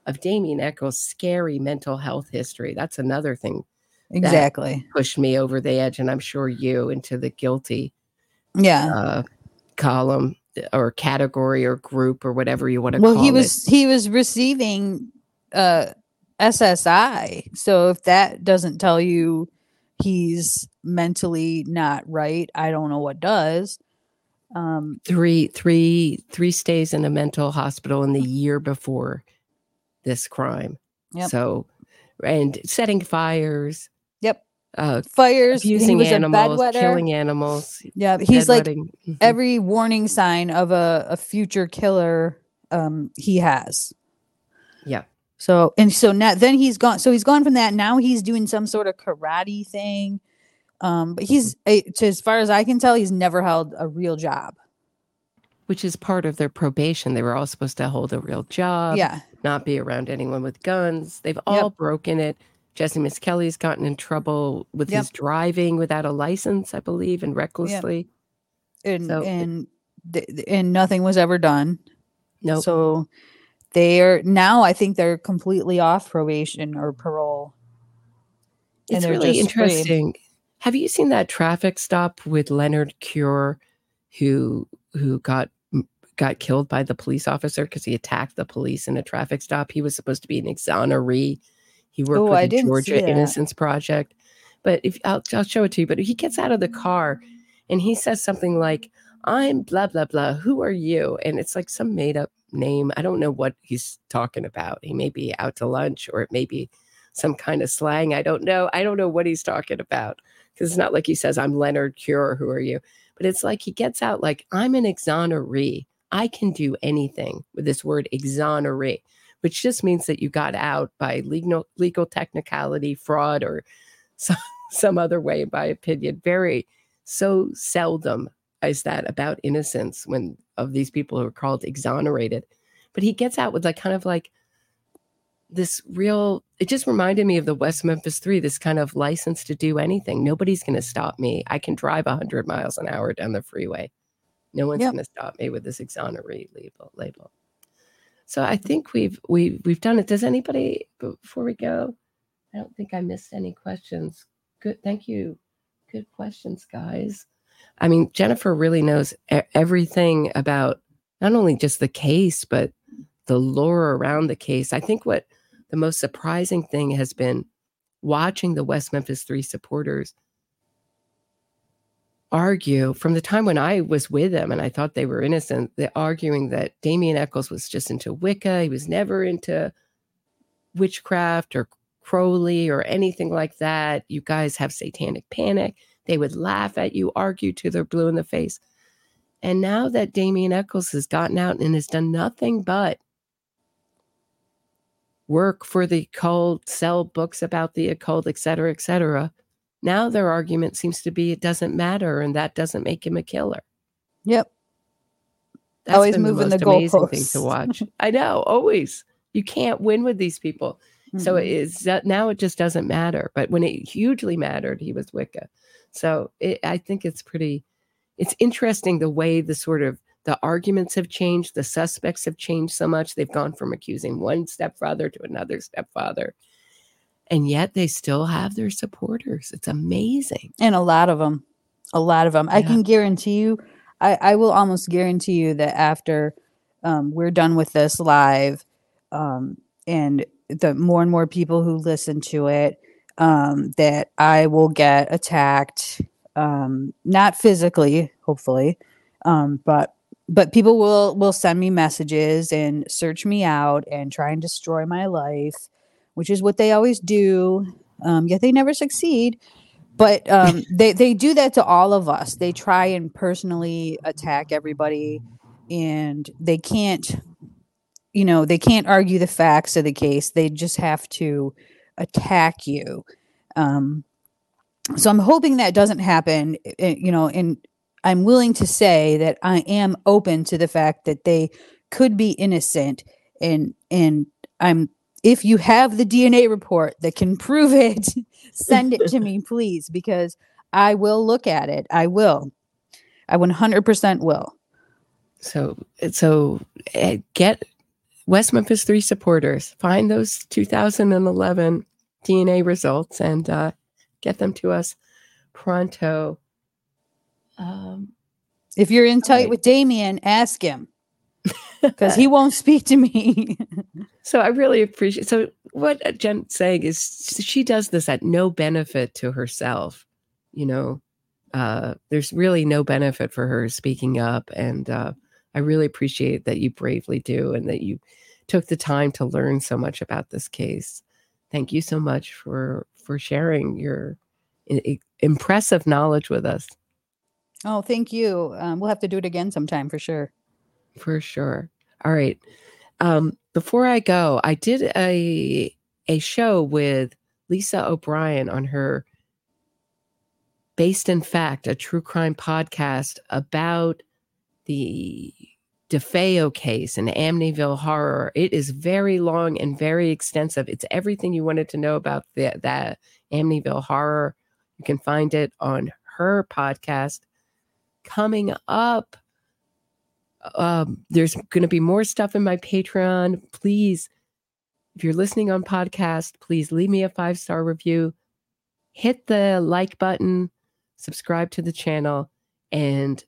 of Damien Echols' scary mental health history. That's another thing exactly. pushed me over the edge, and I'm sure you into the guilty Yeah. uh, column or category or group or whatever you want to well call he it. was he was receiving uh ssi so if that doesn't tell you he's mentally not right i don't know what does um three three three stays in a mental hospital in the year before this crime. Yep. So and setting fires, uh, fires he abusing animals, killing animals. yeah he's like bedwetting. Mhm. every warning sign of a, a future killer um he has yeah. so and so now then he's gone so he's gone from that now he's doing some sort of karate thing um but he's to, as far as i can tell he's never held a real job Which is part of their probation. They were all supposed to hold a real job. yeah not be around anyone with guns. They've all broken it. Jesse Misskelley's gotten in trouble with Yep. his driving without a license, I believe, and recklessly. and So- and and nothing was ever done No, so they're now i think they're completely off probation or parole it's really just free. interesting. Have you seen that traffic stop with Leonard Cure, who who got got killed by the police officer because he attacked the police in a traffic stop? He was supposed to be an exoneree. He worked Oh, with the Georgia. Innocence Project. But if I'll, I'll show it to you, but he gets out of the car and he says something like, "I'm blah blah blah. Who are you?" And it's like some made up name. I don't know what he's talking about. He may be out to lunch, or it may be some kind of slang. I don't know. I don't know what he's talking about because it's not like he says, I'm Leonard Cure. Who are you? But it's like he gets out like, I'm an exoneree. I can do anything with this word exoneree, which just means that you got out by legal, legal technicality, fraud, or some, some other way, in my opinion. Very, so seldom is that about innocence when of these people who are called exonerated. But he gets out with like kind of like, this real it just reminded me of the west memphis 3 this kind of license to do anything nobody's going to stop me i can drive 100 miles an hour down the freeway no one's Yep. going to stop me with this exoneree label label so i think we've we've we've done it. Does anybody before we go i don't think i missed any questions. Good thank you. Good questions guys. I mean jennifer really knows everything about not only just the case but the lore around the case. I think what the most surprising thing has been watching the West Memphis Three supporters argue from the time when I was with them and I thought they were innocent, they're arguing that Damien Echols was just into Wicca. He was never into witchcraft or Crowley or anything like that. You guys have satanic panic. They would laugh at you, argue to they're blue in the face. And now that Damien Echols has gotten out and has done nothing but work for the occult, sell books about the occult, et cetera, et cetera, now their argument seems to be it doesn't matter and that doesn't make him a killer. yep That's Always been moving the most amazing thing to watch. I know, always. You can't win with these people. So Mhm. it is now it just doesn't matter. But when it hugely mattered, he was Wicca. So it, I think it's pretty, it's interesting the way the sort of the arguments have changed. The suspects have changed so much. They've gone from accusing one stepfather to another stepfather. And yet they still have their supporters. It's amazing. and a lot of them a lot of them i can guarantee you I, I will almost guarantee you that after um, we're done with this live um, and the more and more people who listen to it um, that i will get attacked um, not physically hopefully um, but but people will will send me messages and search me out and try and destroy my life which is what they always do um, yet they never succeed. But um, they they do that to all of us. They try and personally attack everybody, and they can't. You know, they can't argue the facts of the case. They just have to attack you. Um, so I'm hoping that doesn't happen. eh, You know, and I'm willing to say that I am open to the fact that they could be innocent and and I'm if you have the DNA report that can prove it, send it to me please because I will look at it. I will. I 100% will. So, so uh, get West Memphis Three supporters, find those 2011 DNA results, and uh, get them to us pronto. Um, If you're in tight Okay. with Damien, ask him because he won't speak to me. so I really appreciate. So what Jen's saying is she does this at no benefit to herself. You know, uh, there's really no benefit for her speaking up, and uh, I really appreciate that you bravely do and that you took the time to learn so much about this case. Thank you so much for for sharing your impressive knowledge with us. oh, thank you. Um, we'll have to do it again sometime for sure. For sure. All right. Um, before I go, I did a a show with Lisa O'Brien on her Based in Fact, a true crime podcast about the DeFeo case and Amityville horror. It is very long and very extensive. It's everything you wanted to know about the, that Amityville horror. You can find it on her podcast. Coming up, um, there's going to be more stuff in my Patreon. Please, if you're listening on podcast, please leave me a five star review, hit the like button, subscribe to the channel, and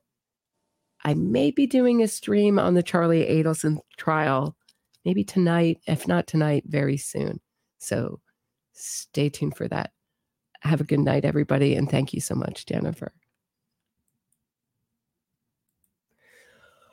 I may be doing a stream on the Charlie Adelson trial, maybe tonight, if not tonight, very soon. So stay tuned for that. Have a good night, everybody, and thank you so much, Jennifer.